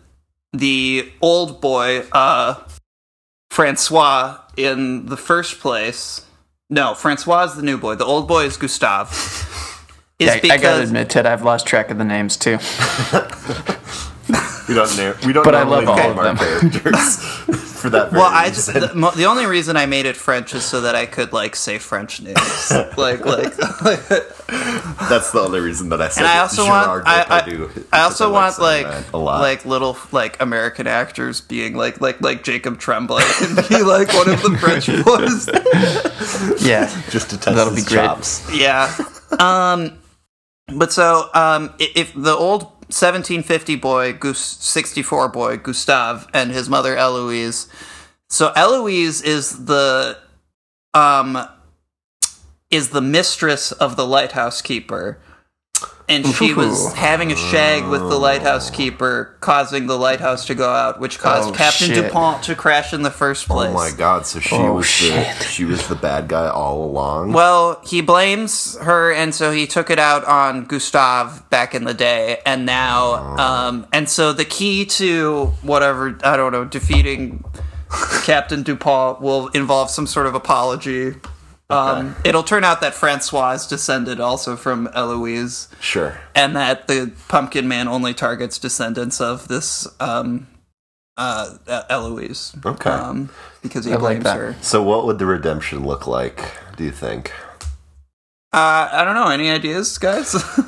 the old boy uh, Francois in the first place. No, Francois is the new boy. The old boy is Gustave. Is Yeah, I, I gotta admit, Ted, I've lost track of the names too. We don't know. We don't But I love all of our them. characters for that. Very Well, I just reason. the, mo- the only reason I made it French is so that I could like say French names, like like. That's the only reason that I said. and I also Gerard want I, Depardieu, I, because I also want saying like a lot. like little like American actors being like like like Jacob Tremblay and be like one of the French boys. Yeah. just to test That'll his be great. chops. yeah. Um, but so um, if the old 1750 boy, Gus 64 boy Gustave, and his mother Eloise. So Eloise is the um is the mistress of the lighthouse keeper. And she was having a shag with the lighthouse keeper, causing the lighthouse to go out, which caused Oh, Captain shit. Dupont to crash in the first place. Oh my god! So she Oh, was shit. the she was the bad guy all along. Well, he blames her, and so he took it out on Gustave back in the day, and now, um, and so the key to whatever I don't know defeating Captain Dupont will involve some sort of apology. Um, it'll turn out that Francois is descended also from Eloise, sure. and that the Pumpkin Man only targets descendants of this um, uh, Eloise. Okay. um, because he I like blames that. her. So what would the redemption look like? Do you think? Uh, I don't know. Any ideas, guys?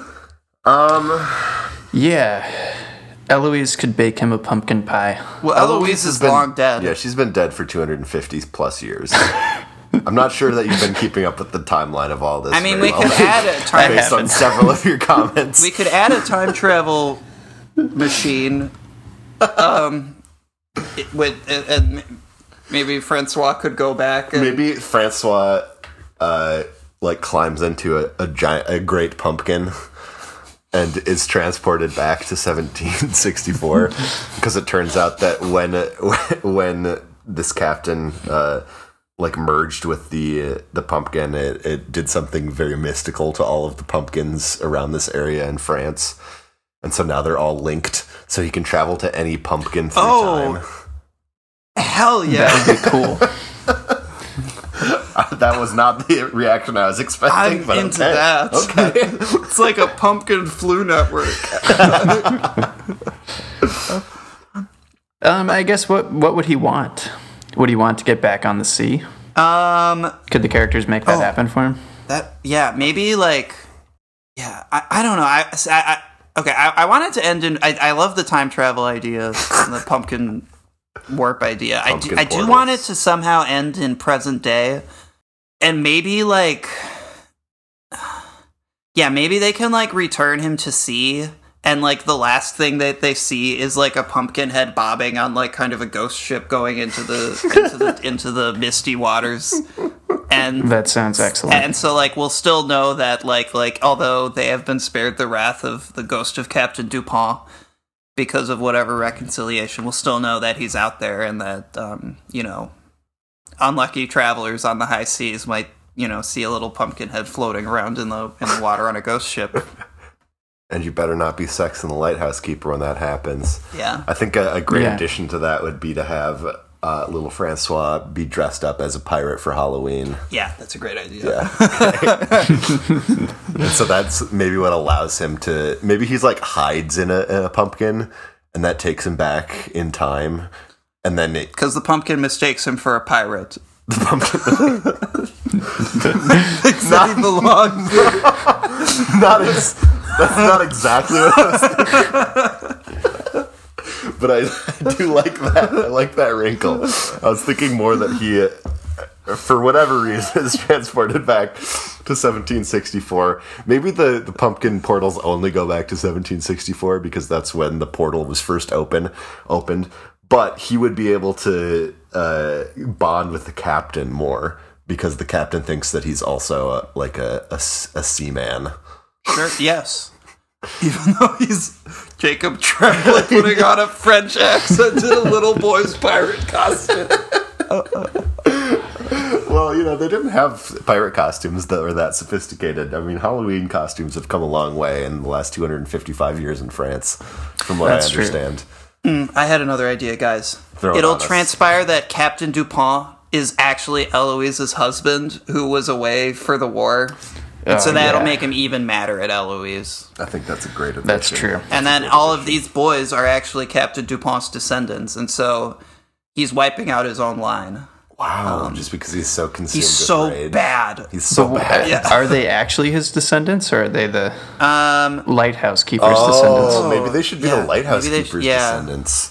Um. Yeah. Eloise could bake him a pumpkin pie. Well, Eloise has is been- long dead. Yeah, she's been dead for 250 plus years. I'm not sure that you've been keeping up with the timeline of all this. I mean, we well, could add a time. based on several of your comments. We could add a time travel machine. Um, it- with and- and maybe Francois could go back. And, Maybe Francois, uh, like climbs into a, a giant, a great pumpkin, and is transported back to 1764 because it turns out that when when this captain uh, like merged with the the pumpkin, it, it did something very mystical to all of the pumpkins around this area in France. And so now they're all linked, so he can travel to any pumpkin through Oh. time. Hell yeah! That would be cool. that was not the reaction I was expecting. I'm but into okay. that. Okay. it's like a pumpkin Floo network. Um, I guess what what would he want? Would he want to get back on the sea? Um, Could the characters make that Oh. happen for him? that yeah, maybe like yeah. I, I don't know. I, I, I okay. I, I wanted to end in. I, I love the time travel idea, and the pumpkin warp idea. I do, Pumpkin I do want it to somehow end in present day, and maybe like yeah, maybe they can like return him to sea. And like the last thing that they see is like a pumpkin head bobbing on like kind of a ghost ship going into the into the into the misty waters, and That sounds excellent. and so like we'll still know that like like although they have been spared the wrath of the ghost of Captain Dupont because of whatever reconciliation, we'll still know that he's out there and that um, you know unlucky travelers on the high seas might you know see a little pumpkin head floating around in the in the water on a ghost ship. and you better not be sex in the lighthouse keeper when that happens. Yeah. I think a, a great Yeah. addition to that would be to have uh, little Francois be dressed up as a pirate for Halloween. Yeah, that's a great idea. Yeah. and so that's maybe what allows him to. Maybe he's like hides in a, in a pumpkin, and that takes him back in time. And then it, Because the pumpkin mistakes him for a pirate. the pumpkin. Thinks that he belongs. not ex- that's not exactly what I was thinking. but I, I do like that. I like that wrinkle. I was thinking more that he, for whatever reason, is transported back to 1764. Maybe the, the pumpkin portals only go back to 1764 because that's when the portal was first open opened. But he would be able to uh, bond with the captain more because the captain thinks that he's also a, like a, a, a seaman. Sure, yes. Even though he's Jacob Tremblay putting on a French accent in a little boy's pirate costume. Well, you know, they didn't have pirate costumes that were that sophisticated. I mean, Halloween costumes have come a long way in the last 255 years in France, from what That's I true. understand. Mm, I had another idea, guys. Throw it It'll us. transpire that Captain Dupont is actually Eloise's husband who was away for the war. And so Oh, that'll yeah. make him even madder at Eloise. I think that's a great addition. That's true. And then all of these boys are actually Captain Dupont's descendants. And so he's wiping out his own line. Wow, just because he's so consumed He's so rage. bad. He's so bad. Yeah. Are they actually his descendants, or are they the Um, lighthouse keeper's Oh, descendants? maybe they should be Yeah, the lighthouse maybe sh- keeper's yeah. descendants,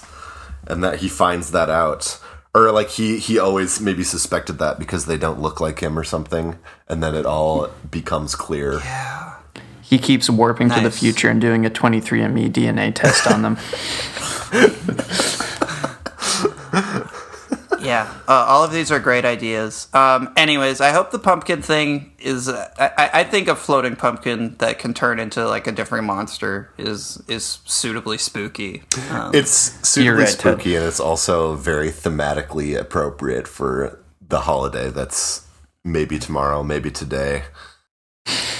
and that he finds that out, or like he he always maybe suspected that because they don't look like him or something, and then it all becomes clear. Yeah. He keeps warping to the future and doing a 23andMe DNA test on them. yeah, uh, all of these are great ideas. Um, anyways, I hope the pumpkin thing is. Uh, I, I think a floating pumpkin that can turn into like a different monster is is suitably spooky. Um, It's suitably right, Ted. spooky, and it's also very thematically appropriate for the holiday. That's maybe tomorrow, maybe today.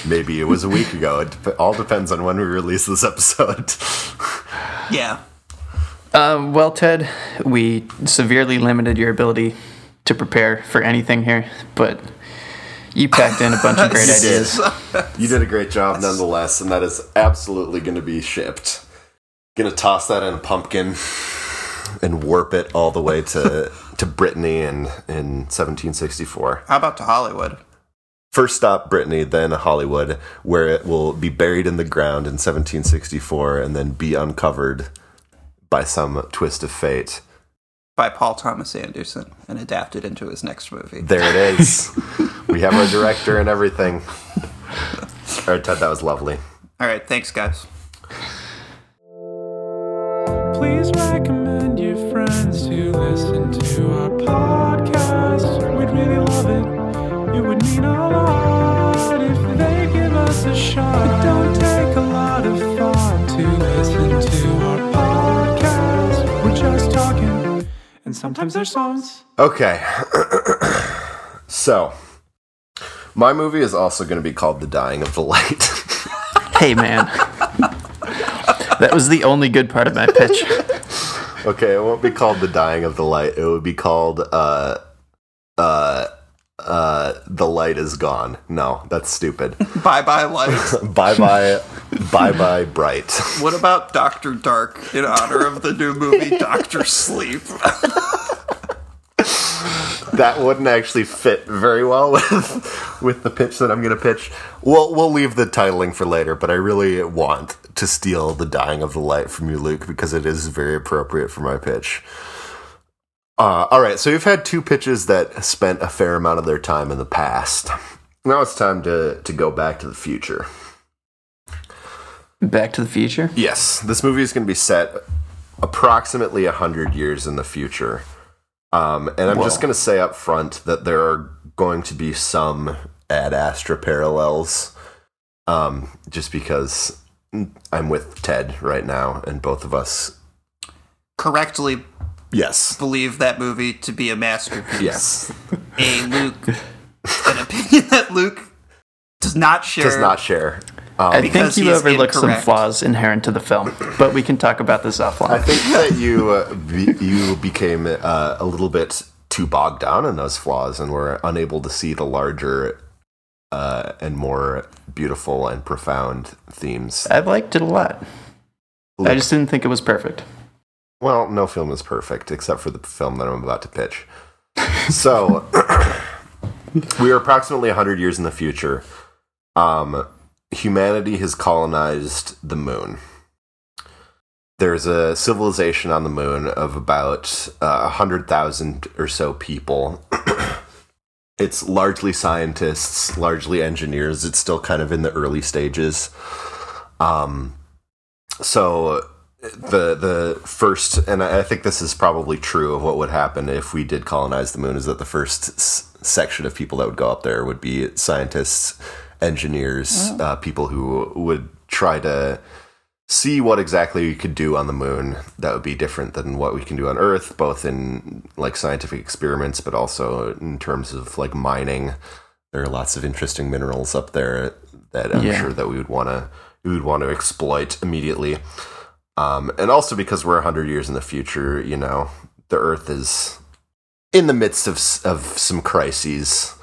Maybe it was a week ago. It all depends on when we release this episode. yeah. Uh, well, Ted, we severely limited your ability to prepare for anything here, but you packed in a bunch of great ideas. You did a great job nonetheless, and that is absolutely going to be shipped. Gonna toss that in a pumpkin and warp it all the way to to Brittany in in 1764. How about to Hollywood? First stop Brittany, then Hollywood, where it will be buried in the ground in 1764 and then be uncovered by some twist of fate. By Paul Thomas Anderson and adapted into his next movie. There it is. we have our director and everything. All right, Ted, that was lovely. All right, thanks, guys. Please recommend and sometimes there's songs. Okay. so, my movie is also going to be called The Dying of the Light. Hey, man. That was the only good part of my pitch. okay, it won't be called The Dying of the Light. It would be called uh uh uh The Light is Gone. No, that's stupid. Bye bye, light. bye bye bye bye bright. what about Doctor Dark in honor of the new movie Doctor Sleep? that wouldn't actually fit very well with with the pitch that I'm going to pitch. We'll we'll leave the titling for later, but I really want to steal the dying of the light from you, Luke, because it is very appropriate for my pitch. Uh, all right, so you've had two pitches that spent a fair amount of their time in the past. Now it's time to to go back to the future. Back to the Future? Yes, this movie is going to be set approximately 100 years in the future. Um, and I'm just going to say up front that there are going to be some Ad Astra parallels. Um, just because I'm with Ted right now, and both of us. Correctly Yes. believe that movie to be a masterpiece. Yes. A Luke, an opinion that Luke does not share. Does not share. Um, I think you he's overlooked some flaws inherent to the film, but we can talk about this offline. I think that you uh, be, you became uh, a little bit too bogged down in those flaws and were unable to see the larger uh, and more beautiful and profound themes. I liked it a lot. I just didn't think it was perfect. Well, no film is perfect except for the film that I'm about to pitch. So, we are approximately 100 years in the future. Um, humanity has colonized the moon. There's a civilization on the moon of about uh, 100,000 or so people. it's largely scientists, largely engineers. It's still kind of in the early stages. Um, so the the first, and I think this is probably true of what would happen if we did colonize the moon, is that the first s- section of people that would go up there would be scientists, engineers, uh, people who would try to see what exactly we could do on the moon that would be different than what we can do on Earth, both in like scientific experiments, but also in terms of like mining. There are lots of interesting minerals up there that I'm Yeah. sure that we would want to we would want to exploit immediately. Um, and also because we're hundred years in the future, you know, the Earth is in the midst of of some crises.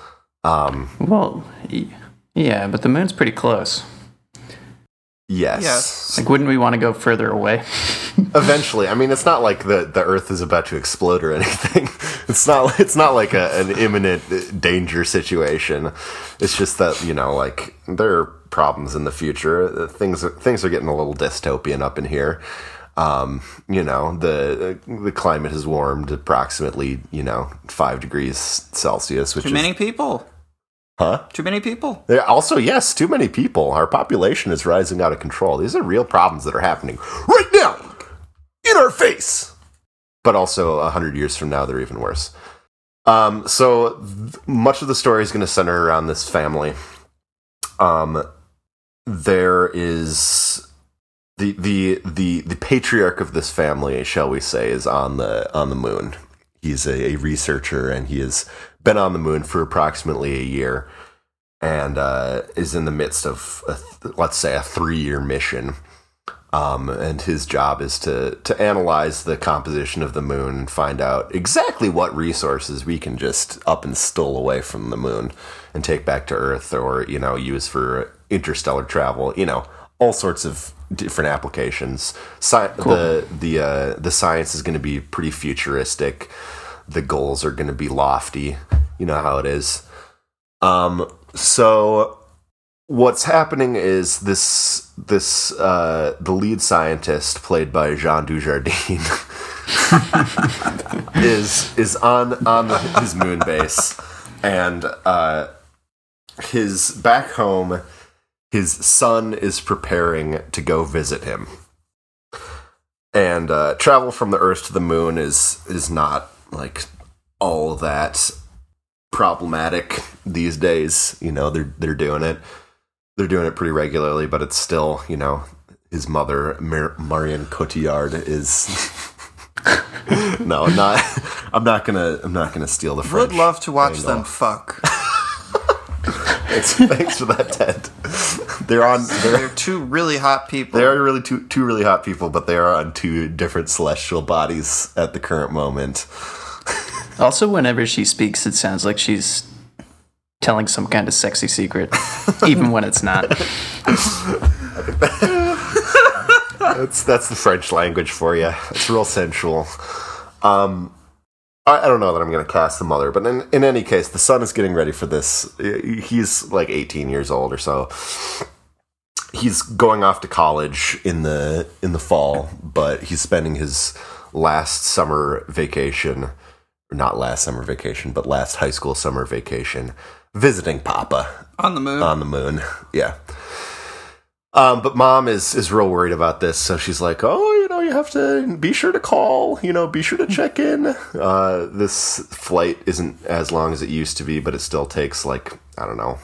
Um, Well, yeah, but the moon's pretty close. Yes. Yes. Like, wouldn't we want to go further away? Eventually, I mean, it's not like the, the Earth is about to explode or anything. It's not it's not like a, an imminent danger situation. It's just that you know, like there are problems in the future. Uh, Things are, things are getting a little dystopian up in here. Um, you know, the the climate has warmed approximately you know five degrees Celsius, which Too is many people. Huh. Too many people. There- Also, yes, too many people. Our population is rising out of control. These are real problems that are happening right now in our face. But also, a hundred years from now, they're even worse. Um, so th- much of the story is going to center around this family. Um, there is the the the the patriarch of this family, shall we say, is on the on the moon. He's a, a researcher, and he has been on the moon for approximately a year and uh, is in the midst of, a th- let's say, a three-year mission. Um, and his job is to to analyze the composition of the moon and find out exactly what resources we can just up and stole away from the moon and take back to Earth, or you know, use for interstellar travel. You know, all sorts of different applications. Sci- The the uh, the science is going to be pretty futuristic. The goals are going to be lofty. You know how it is. Um, so what's happening is this this uh, the lead scientist played by Jean Dujardin is is on on his moon base and uh, his back home his son is preparing to go visit him and uh, travel from the earth to the moon is is not like all that problematic these days you know they're they're doing it they're doing it pretty regularly but it's still you know his mother Mar- Marion Cotillard is no not I'm not gonna I'm not gonna steal the French Would love to watch angle. them fuck. Thanks, thanks for that Ted they're on they're They're two really hot people. They are really two two really hot people, but they are on two different celestial bodies at the current moment. Also, whenever she speaks, it sounds like she's telling some kind of sexy secret, even when it's not. That's that's the French language for you. It's real sensual. Um, I, I don't know that I'm going to cast the mother, but in in any case, the son is getting ready for this. He's like 18 years old or so. He's going off to college in the in the fall, but he's spending his last summer vacation, not last summer vacation, but last high school summer vacation, visiting Papa on the moon. on the moon. Yeah. Um, but mom is is real worried about this, so she's like, "Oh, you know, you have to be sure to call. You know, be sure to check in. Uh, this flight isn't as long as it used to be, but it still takes like I don't know,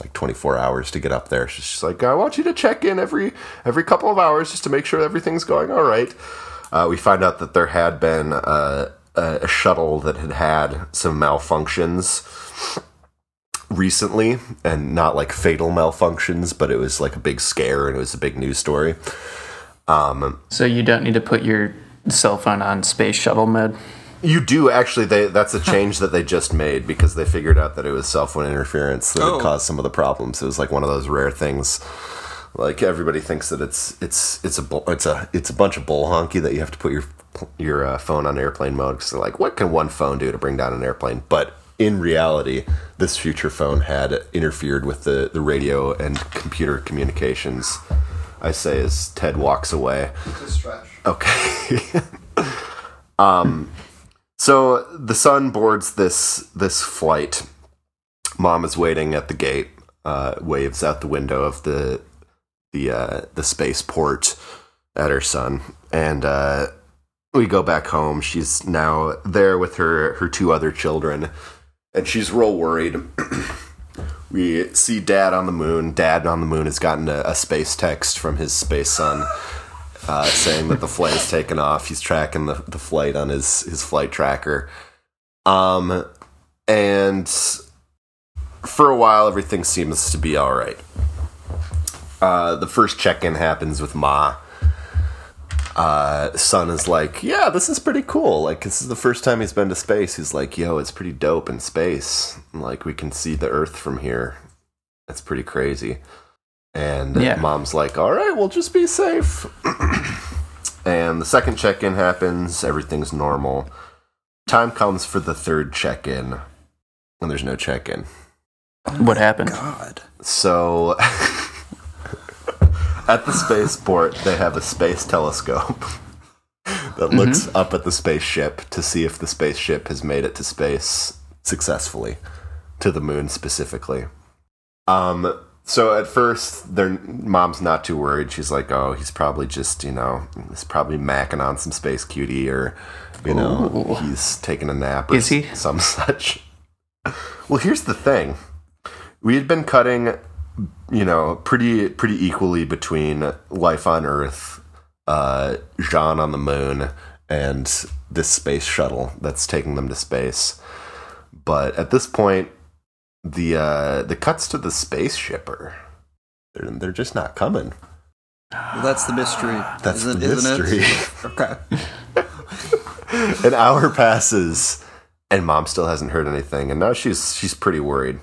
like twenty four hours to get up there. She's just like, I want you to check in every every couple of hours just to make sure everything's going all right. Uh, we find out that there had been uh, a, a shuttle that had had some malfunctions recently and not like fatal malfunctions but it was like a big scare and it was a big news story um So you don't need to put your cell phone on space shuttle mode. you do actually they that's a change that they just made because they figured out that it was cell phone interference that Oh. would cause some of the problems it was like one of those rare things like everybody thinks that it's it's it's a it's a it's a bunch of bull honky that you have to put your your uh, phone on airplane mode because they're like what can one phone do to bring down an airplane but in reality this future phone had interfered with the the radio and computer communications i say as ted walks away Okay. um, so the son boards this this flight. Mom is waiting at the gate. Uh, waves out the window of the the uh, the spaceport at her son, and uh, we go back home. She's now there with her her two other children, and she's real worried. we see Dad on the moon. Dad on the moon has gotten a, a space text from his space son uh, saying that the flight is taken off. He's tracking the, the flight on his, his flight tracker. Um, and for a while, everything seems to be all right. Uh, the first check in happens with Ma. Uh, son is like, yeah, this is pretty cool. Like, this is the first time he's been to space. He's like, yo, it's pretty dope in space. Like, we can see the Earth from here. That's pretty crazy. And Yeah. mom's like, all right, we'll just be safe. and the second check in happens. Everything's normal. Time comes for the third check in, and there's no check in. What happened? God. So at the spaceport, they have a space telescope that looks up at the spaceship to see if the spaceship has made it to space successfully, to the moon specifically. Um, so at first, their mom's not too worried. She's like, "Oh, he's probably just, you know, he's probably macking on some space cutie, or, you know, Ooh. he's taking a nap, or Is he? some such." Well, here's the thing: we had been cutting, you know, pretty pretty equally between life on Earth, uh, Jean on the moon, and this space shuttle that's taking them to space. But at this point, the uh, the cuts to the space shipper, they're, they're just not coming. Well, that's the mystery. That's isn't, the isn't mystery. It? Okay. An hour passes, and mom still hasn't heard anything, and now she's she's pretty worried.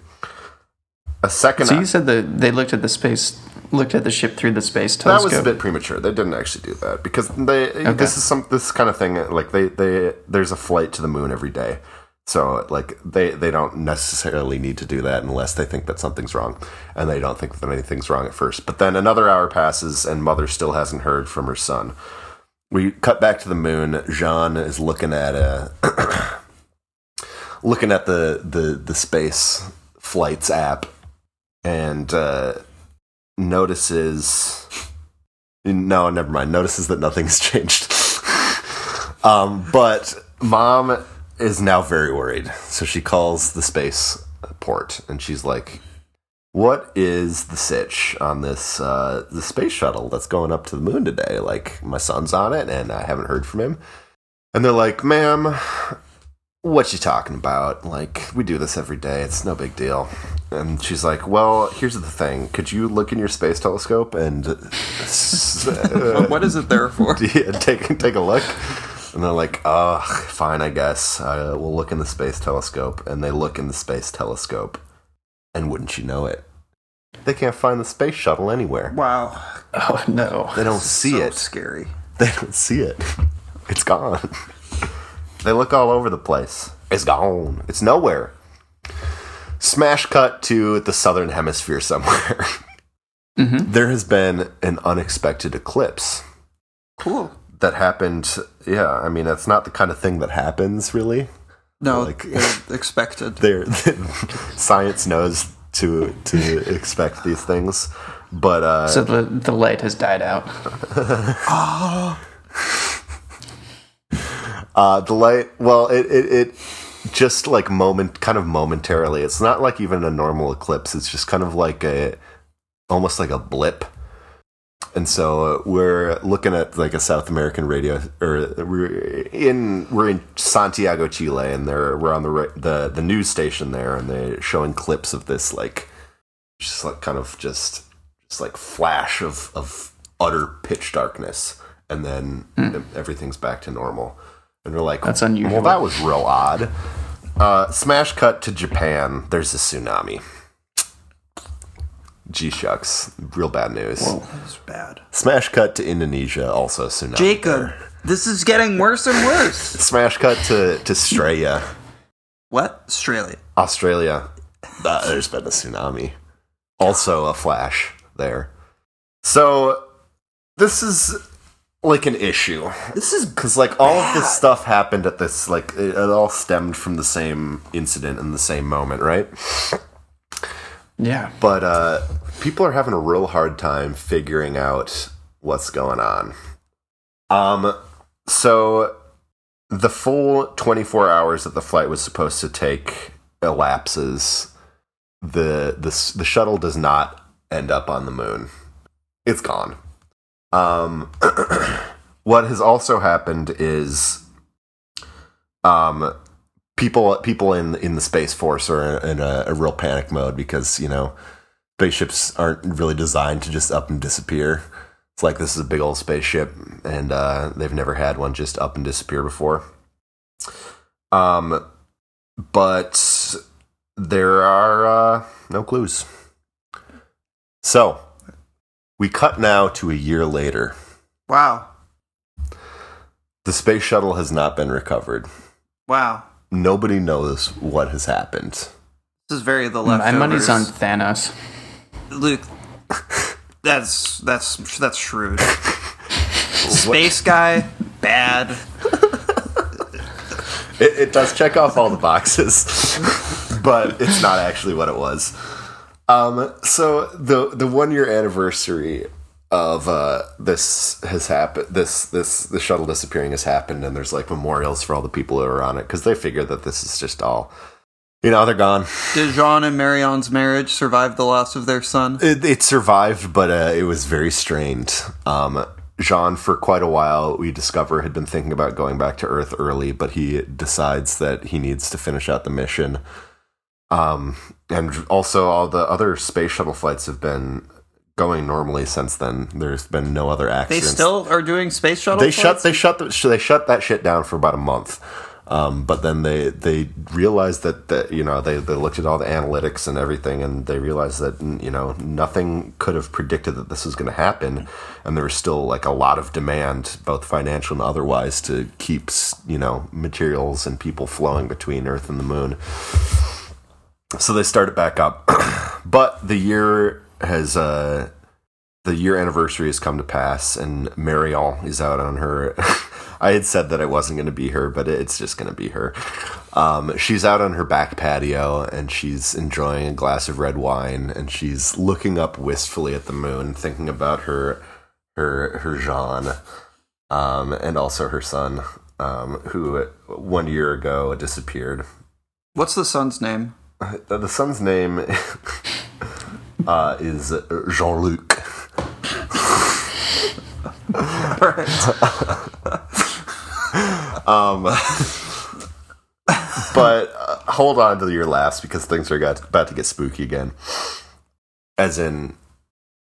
A second. So you said that they looked at the space, looked at the ship through the space telescope. that was a bit premature. They didn't actually do that because they this is some this kind of thing like they they there's a flight to the moon every day. So like they they don't necessarily need to do that unless they think that something's wrong, and they don't think that anything's wrong at first. But then another hour passes, and mother still hasn't heard from her son. We cut back to the moon. Jean is looking at uh, a looking at the the the space flights app, and uh, notices. No, never mind. Notices that nothing's changed. um, but mom is now very worried. So she calls the space port and she's like, What is the sitch on this uh, the space shuttle that's going up to the moon today? Like, my son's on it and I haven't heard from him. And they're like, Ma'am, what you talking about? Like, we do this every day. It's no big deal. And she's like, well, here's the thing. Could you look in your space telescope and uh, what is it there for? yeah, take take a look? And they're like, ugh, fine, I guess. Uh, we'll look in the space telescope. And they look in the space telescope. And wouldn't you know it? They can't find the space shuttle anywhere. Wow. oh no! They don't see so it. Scary. They don't see it. It's gone. They look all over the place. It's gone. It's nowhere. Smash cut to the southern hemisphere somewhere. Mhm. There has been an unexpected eclipse Cool. that happened. Yeah, I mean, that's not the kind of thing that happens, really. No, Like- expected. There, science knows to to expect these things, but uh, So the the light has died out. Uh, the light, well, it, it, it just like moment, kind of momentarily. It's not like even a normal eclipse. It's just kind of like a, almost like a blip. And so uh, we're looking at like a South American radio, or we're in we're in Santiago, Chile, and they're we're on the the the news station there, and they're showing clips of this like, just like kind of just just like flash of of utter pitch darkness, and then everything's back to normal. And we're like, That's unusual. Well, that was real odd. Uh, smash cut to Japan. There's a tsunami. G shucks, real bad news. Whoa, That's bad. Smash cut to Indonesia, also tsunami. Jacob, this is getting worse and worse. Smash cut to to Australia, What? Australia. Australia. Uh, there's been a tsunami. Also a flash there. So this is like an issue This is because like all of this stuff happened at this like it, it all stemmed from the same incident in the same moment, right? Yeah. but uh, people are having a real hard time figuring out what's going on. Um, so the full 24 hours that the flight was supposed to take elapses. the the the shuttle does not end up on the moon. It's gone. Um, what has also happened is, um, people people in in the space force are in a, a real panic mode because you know spaceships aren't really designed to just up and disappear. It's like this is a big old spaceship, and uh, they've never had one just up and disappear before. Um, but there are uh, no clues. So we cut now to a year later. Wow. The space shuttle has not been recovered. Wow. Nobody knows what has happened. This is very the mm, left. My money's on Thanos. Luke. That's that's that's shrewd. Space guy, bad. It, it does check off all the boxes, but it's not actually what it was. Um, so the the one year anniversary of uh, this has happened. This this the shuttle disappearing has happened, and there's like memorials for all the people who are on it because they figure that this is just all, you know, they're gone. Did Jean and Marion's marriage survive the loss of their son? It, it survived, but uh, it was very strained. Um, Jean, for quite a while, we discover had been thinking about going back to Earth early, but he decides that he needs to finish out the mission. Um, and also, all the other space shuttle flights have been going normally since then. There's been no other accidents. They still are doing space shuttle. they shut they shut the, they shut that shit down for about a month. Um, but then they they realized that, that you know they, they looked at all the analytics and everything and they realized that you know nothing could have predicted that this was going to happen and there was still like a lot of demand both financial and otherwise to keep you know materials and people flowing between Earth and the Moon. So they started back up, but the year has uh, the year anniversary has come to pass, and Marion is out on her. I had said that it wasn't going to be her, but it's just going to be her. Um, she's out on her back patio and she's enjoying a glass of red wine, and she's looking up wistfully at the moon, thinking about her her her Jean, um, and also her son, um, who one year ago disappeared. What's the son's name? The, the son's name uh, is Jean Luc. um, but uh, hold on to your laughs because things are got, about to get spooky again. As in,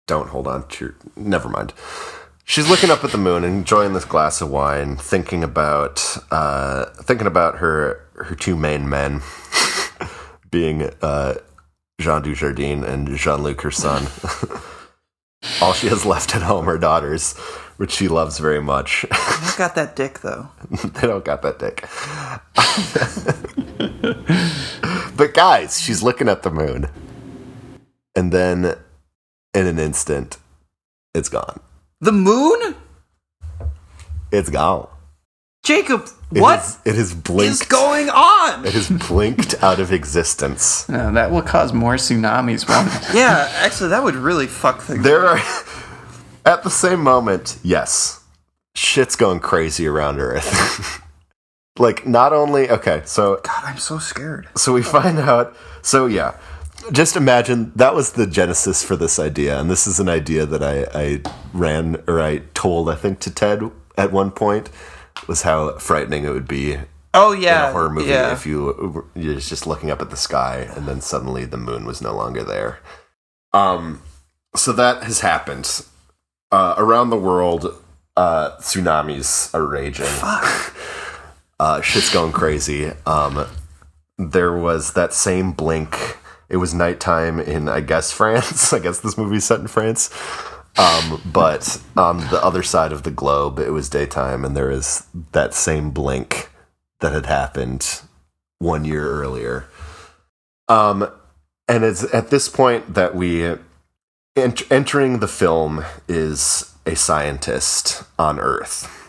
don't hold on to your. Never mind. She's looking up at the moon, enjoying this glass of wine, thinking about uh, thinking about her her two main men, being uh, Jean Dujardin and Jean Luc, her son. All she has left at home are daughters, which she loves very much. I got that dick though. they don't got that dick. but guys, she's looking at the moon. And then in an instant, it's gone. The moon? It's gone. Jacob, It what has- it has is going on? It has blinked out of existence. No, that will cause more tsunamis. Yeah, actually, that would really fuck things. There are, at the same moment, yes, shit's going crazy around Earth. like, not only, okay, so God, I'm so scared. so we find out so yeah just imagine that was the genesis for this idea and this is an idea that i, I ran or i told i think to ted at one point was how frightening it would be Oh in yeah, a horror movie yeah. if you you're just looking up at the sky and then suddenly the moon was no longer there um so that has happened uh, around the world uh, tsunamis are raging uh, shit's going crazy. Um, there was that same blink. It was nighttime in, I guess, France. I guess this movie's set in France. Um, but on the other side of the globe, it was daytime, and there is that same blink that had happened one year earlier. Um, and it's at this point that we ent- entering the film is a scientist on Earth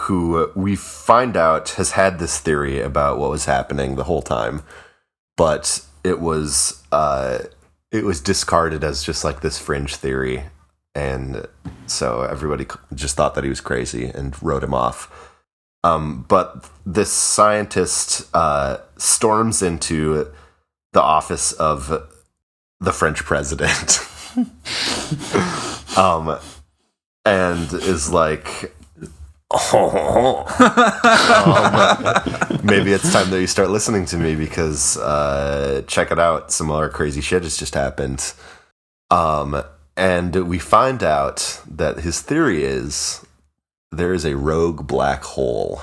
who we find out has had this theory about what was happening the whole time, but it was uh, it was discarded as just like this fringe theory, and so everybody just thought that he was crazy and wrote him off. Um, but this scientist uh, storms into the office of the French president. um, and is like, um, maybe it's time that you start listening to me because uh, check it out, some other crazy shit has just happened. Um, and we find out that his theory is there is a rogue black hole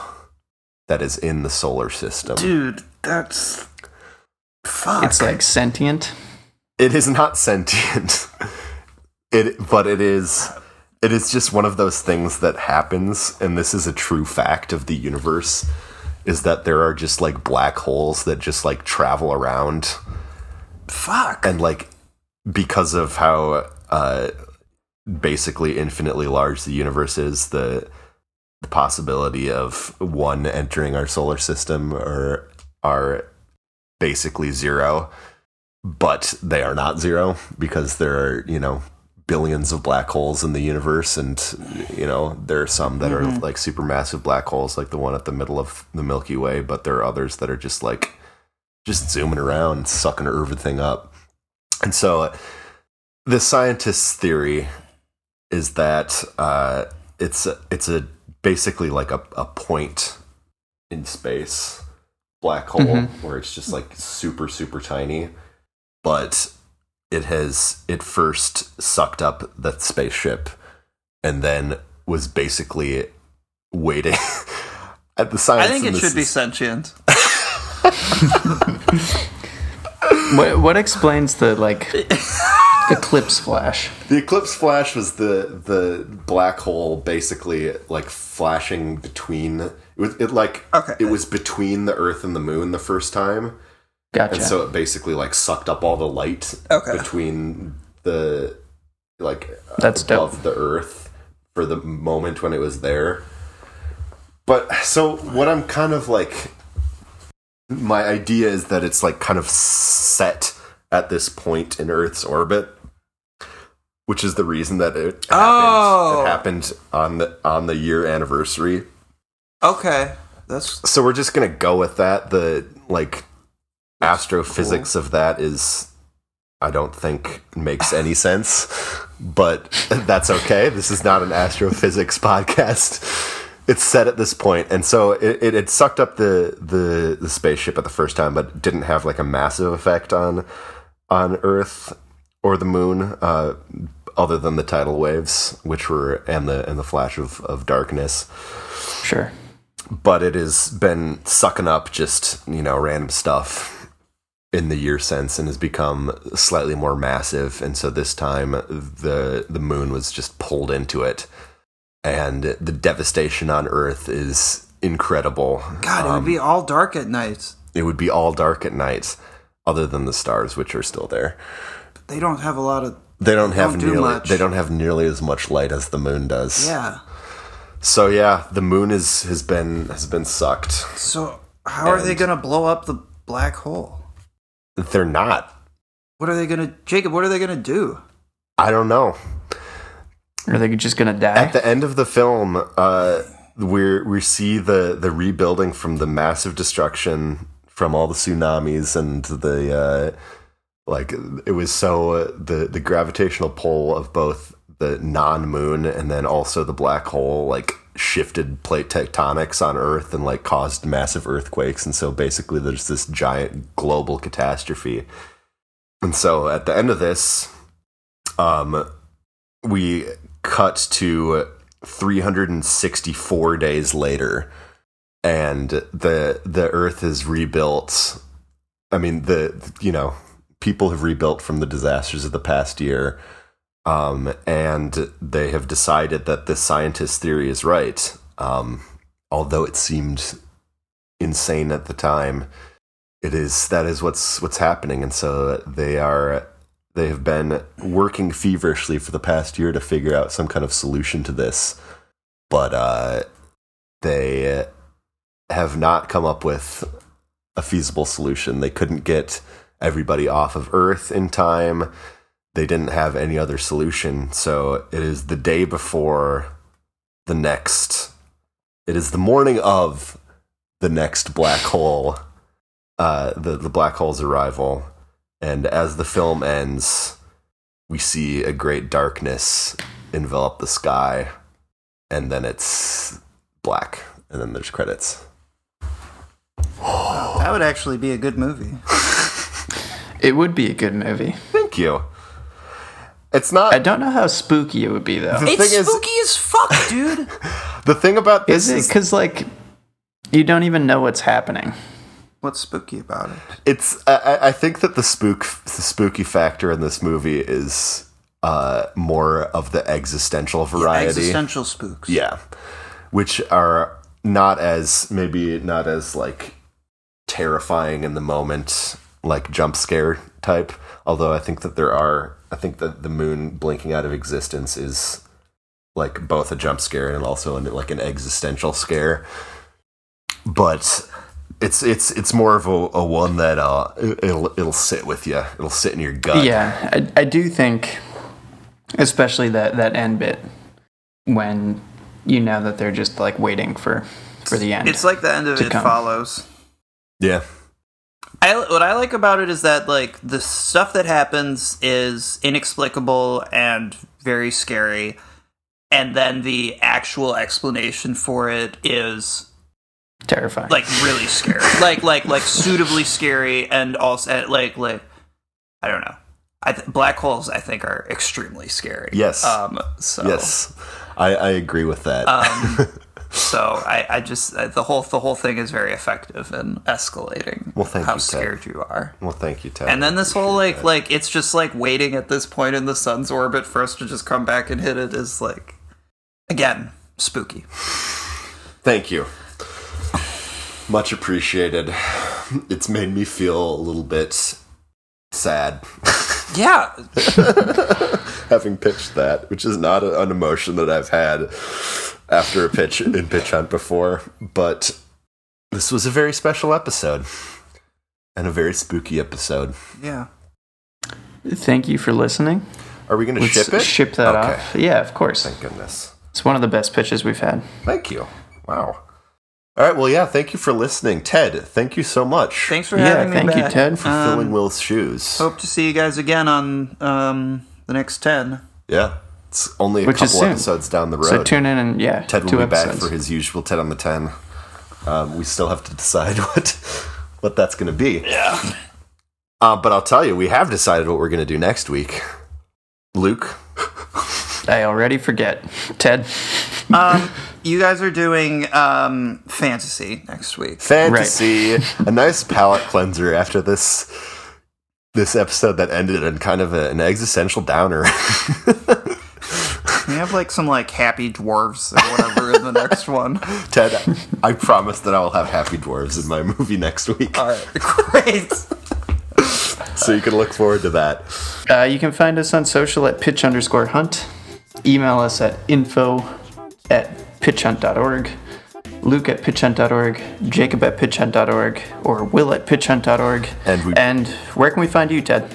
that is in the solar system. Dude, that's fuck. It's like sentient. It is not sentient. It but it is it is just one of those things that happens and this is a true fact of the universe is that there are just like black holes that just like travel around fuck. and like because of how uh basically infinitely large the universe is the the possibility of one entering our solar system are are basically zero but they are not zero because there are you know billions of black holes in the universe and you know there are some that are like supermassive black holes like the one at the middle of the milky way but there are others that are just like just zooming around sucking everything up. And so the scientist's theory is that uh, it's a, it's a basically like a, a point in space black hole where it's just like super super tiny but it has it first sucked up the spaceship and then was basically waiting at the I think it this should be sentient. What, what explains the like eclipse flash? The eclipse flash was the the black hole basically like flashing between it was it like Okay. it was between the earth and the moon the first time Gotcha. and so it basically like sucked up all the light Okay. between the like That's dope. above the earth for the moment when it was there but so what i'm kind of like my idea is that it's like kind of set at this point in earth's orbit which is the reason that it happened Oh. it happened on the on the year anniversary Okay. That's so we're just gonna go with that. The like astrophysics of that is I don't think makes any sense. But that's okay. This is not an astrophysics podcast. It's set at this point. point, and so it, it, it sucked up the, the the spaceship at the first time, but didn't have like a massive effect on on Earth or the moon, uh, other than the tidal waves, which were and the and the flash of, of darkness sure. but it has been sucking up just you know random stuff in the year since and has become slightly more massive and so this time the the moon was just pulled into it and the devastation on earth is incredible God. It would be um, all dark at night. it would be all dark at night other than the stars which are still there But They don't have a lot of. They don't have Don't do nearly much. they don't have nearly as much light as the moon does Yeah. so yeah the moon is has been has been sucked So how are they gonna blow up the black hole? they're not What are they gonna, Jacob? What are they gonna do? i don't know Are they just gonna die? At the end of the film, uh, we we see the the rebuilding from the massive destruction from all the tsunamis and the uh, like. It was so uh, the the gravitational pull of both the non moon and then also the black hole like shifted plate tectonics on Earth and like caused massive earthquakes. And so basically, there's this giant global catastrophe. And so at the end of this, um, we cut to 364 days later and the the earth is rebuilt i mean the you know people have rebuilt from the disasters of the past year um, and they have decided that the scientist theory is right. Um, although it seemed insane at the time it is that is what's what's happening. And so they are they have been working feverishly for the past year to figure out some kind of solution to this. But uh they have not come up with a feasible solution. They couldn't get everybody off of earth in time they didn't have any other solution so it is the day before the next it is the morning of the next black hole uh the the black hole's arrival And as the film ends, we see a great darkness envelop the sky, and then it's black, and then there's credits. That would actually be a good movie. It would be a good movie. Thank you. It's not. I don't know how spooky it would be though. The It's thing is- spooky as fuck, dude. the thing about this Is it is, because like you don't even know what's happening? What's spooky about it? it's. I, I- I think that the spook, the spooky factor in this movie is uh, more of the existential variety. Existential spooks. Yeah. Which are not as maybe not as like terrifying in the moment like jump scare type. Although I think that there are I think that the moon blinking out of existence is like both a jump scare and also an, like an existential scare. But it's it's it's more of a, a one that uh it'll it'll sit with you. It'll sit in your gut. Yeah, I, I do think, especially that that end bit when you know that they're just like waiting for for the end. It's like the end of It come. Follows. Yeah. I, what I like about it is that like the stuff that happens is inexplicable and very scary, and then the actual explanation for it is terrifying. like really scary, like like like suitably scary, and also like like I don't know. I th- black holes I think are extremely scary. Yes. Um. So. Yes. I, I agree with that. Um. so I, I just uh, the whole the whole thing is very effective in escalating Well, thank how you, Ted. scared you are. well, thank you, Ted. And then this whole like that. like it's just like waiting at this point in the sun's orbit for us to just come back and hit it is like again spooky. Thank you. Much appreciated. It's made me feel a little bit sad Yeah, having pitched that, which is not an emotion that I've had after a pitch in Pitch Hunt before. But this was a very special episode and a very spooky episode. yeah. Thank you for listening. Are we going to ship it? Ship that Okay. off. Yeah, of course. Thank goodness. It's one of the best pitches we've had. Thank you. Wow. All right. Well, yeah. Thank you for listening, Ted. Thank you so much Thanks for Yeah, having me thank you. Ted. for Um, filling Will's shoes. Hope to see you guys again on um the next ten. Yeah. It's only a Which couple episodes down the road. So tune in and yeah, Ted will two be episodes. back for his usual Ted on the 10. Um, we still have to decide what what that's going to be. Yeah. Uh, but I'll tell you, we have decided what we're going to do next week. Luke, I already forget. Ted. Um, you guys are doing um fantasy next week. fantasy, a nice palate cleanser after this this episode that ended in kind of a, an existential downer. We have like some like happy dwarves or whatever in the next one. Ted, I promise that I will have happy dwarves in my movie next week, All right, great. so you can look forward to that. Uh, you can find us on social at pitch underscore hunt. Email us at info at pitchhunt.org. Luke at pitchhunt.org, Jacob at pitchhunt.org, or Will at pitchhunt.org. And we- and where can we find you, Ted?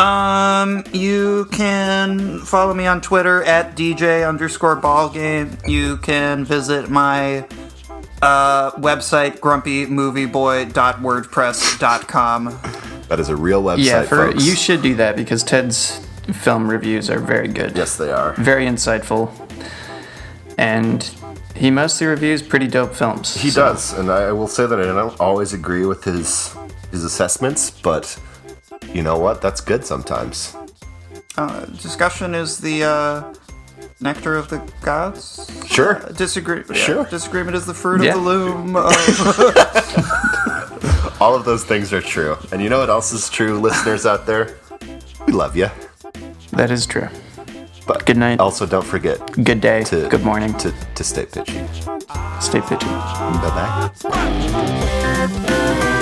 Um, you can follow me on Twitter at DJ underscore ballgame. You can visit my uh, website, grumpymovieboy.wordpress.com. That is a real website, yeah, for folks. you should do that because Ted's film reviews are very good. yes, they are. Very insightful. And he mostly reviews pretty dope films. He does, and I will say that I don't always agree with his his assessments, but you know what? That's good sometimes. Uh, discussion is the uh, nectar of the gods. Sure. Disagree. yeah, Sure. Disagreement is the fruit Yeah. of the loom. Uh, All of those things are true. And you know what else is true, listeners out there? We love you. That is true. But Good night. Also, don't forget Good day. to Good morning. to to stay pitchy. Stay pitchy. Bye bye.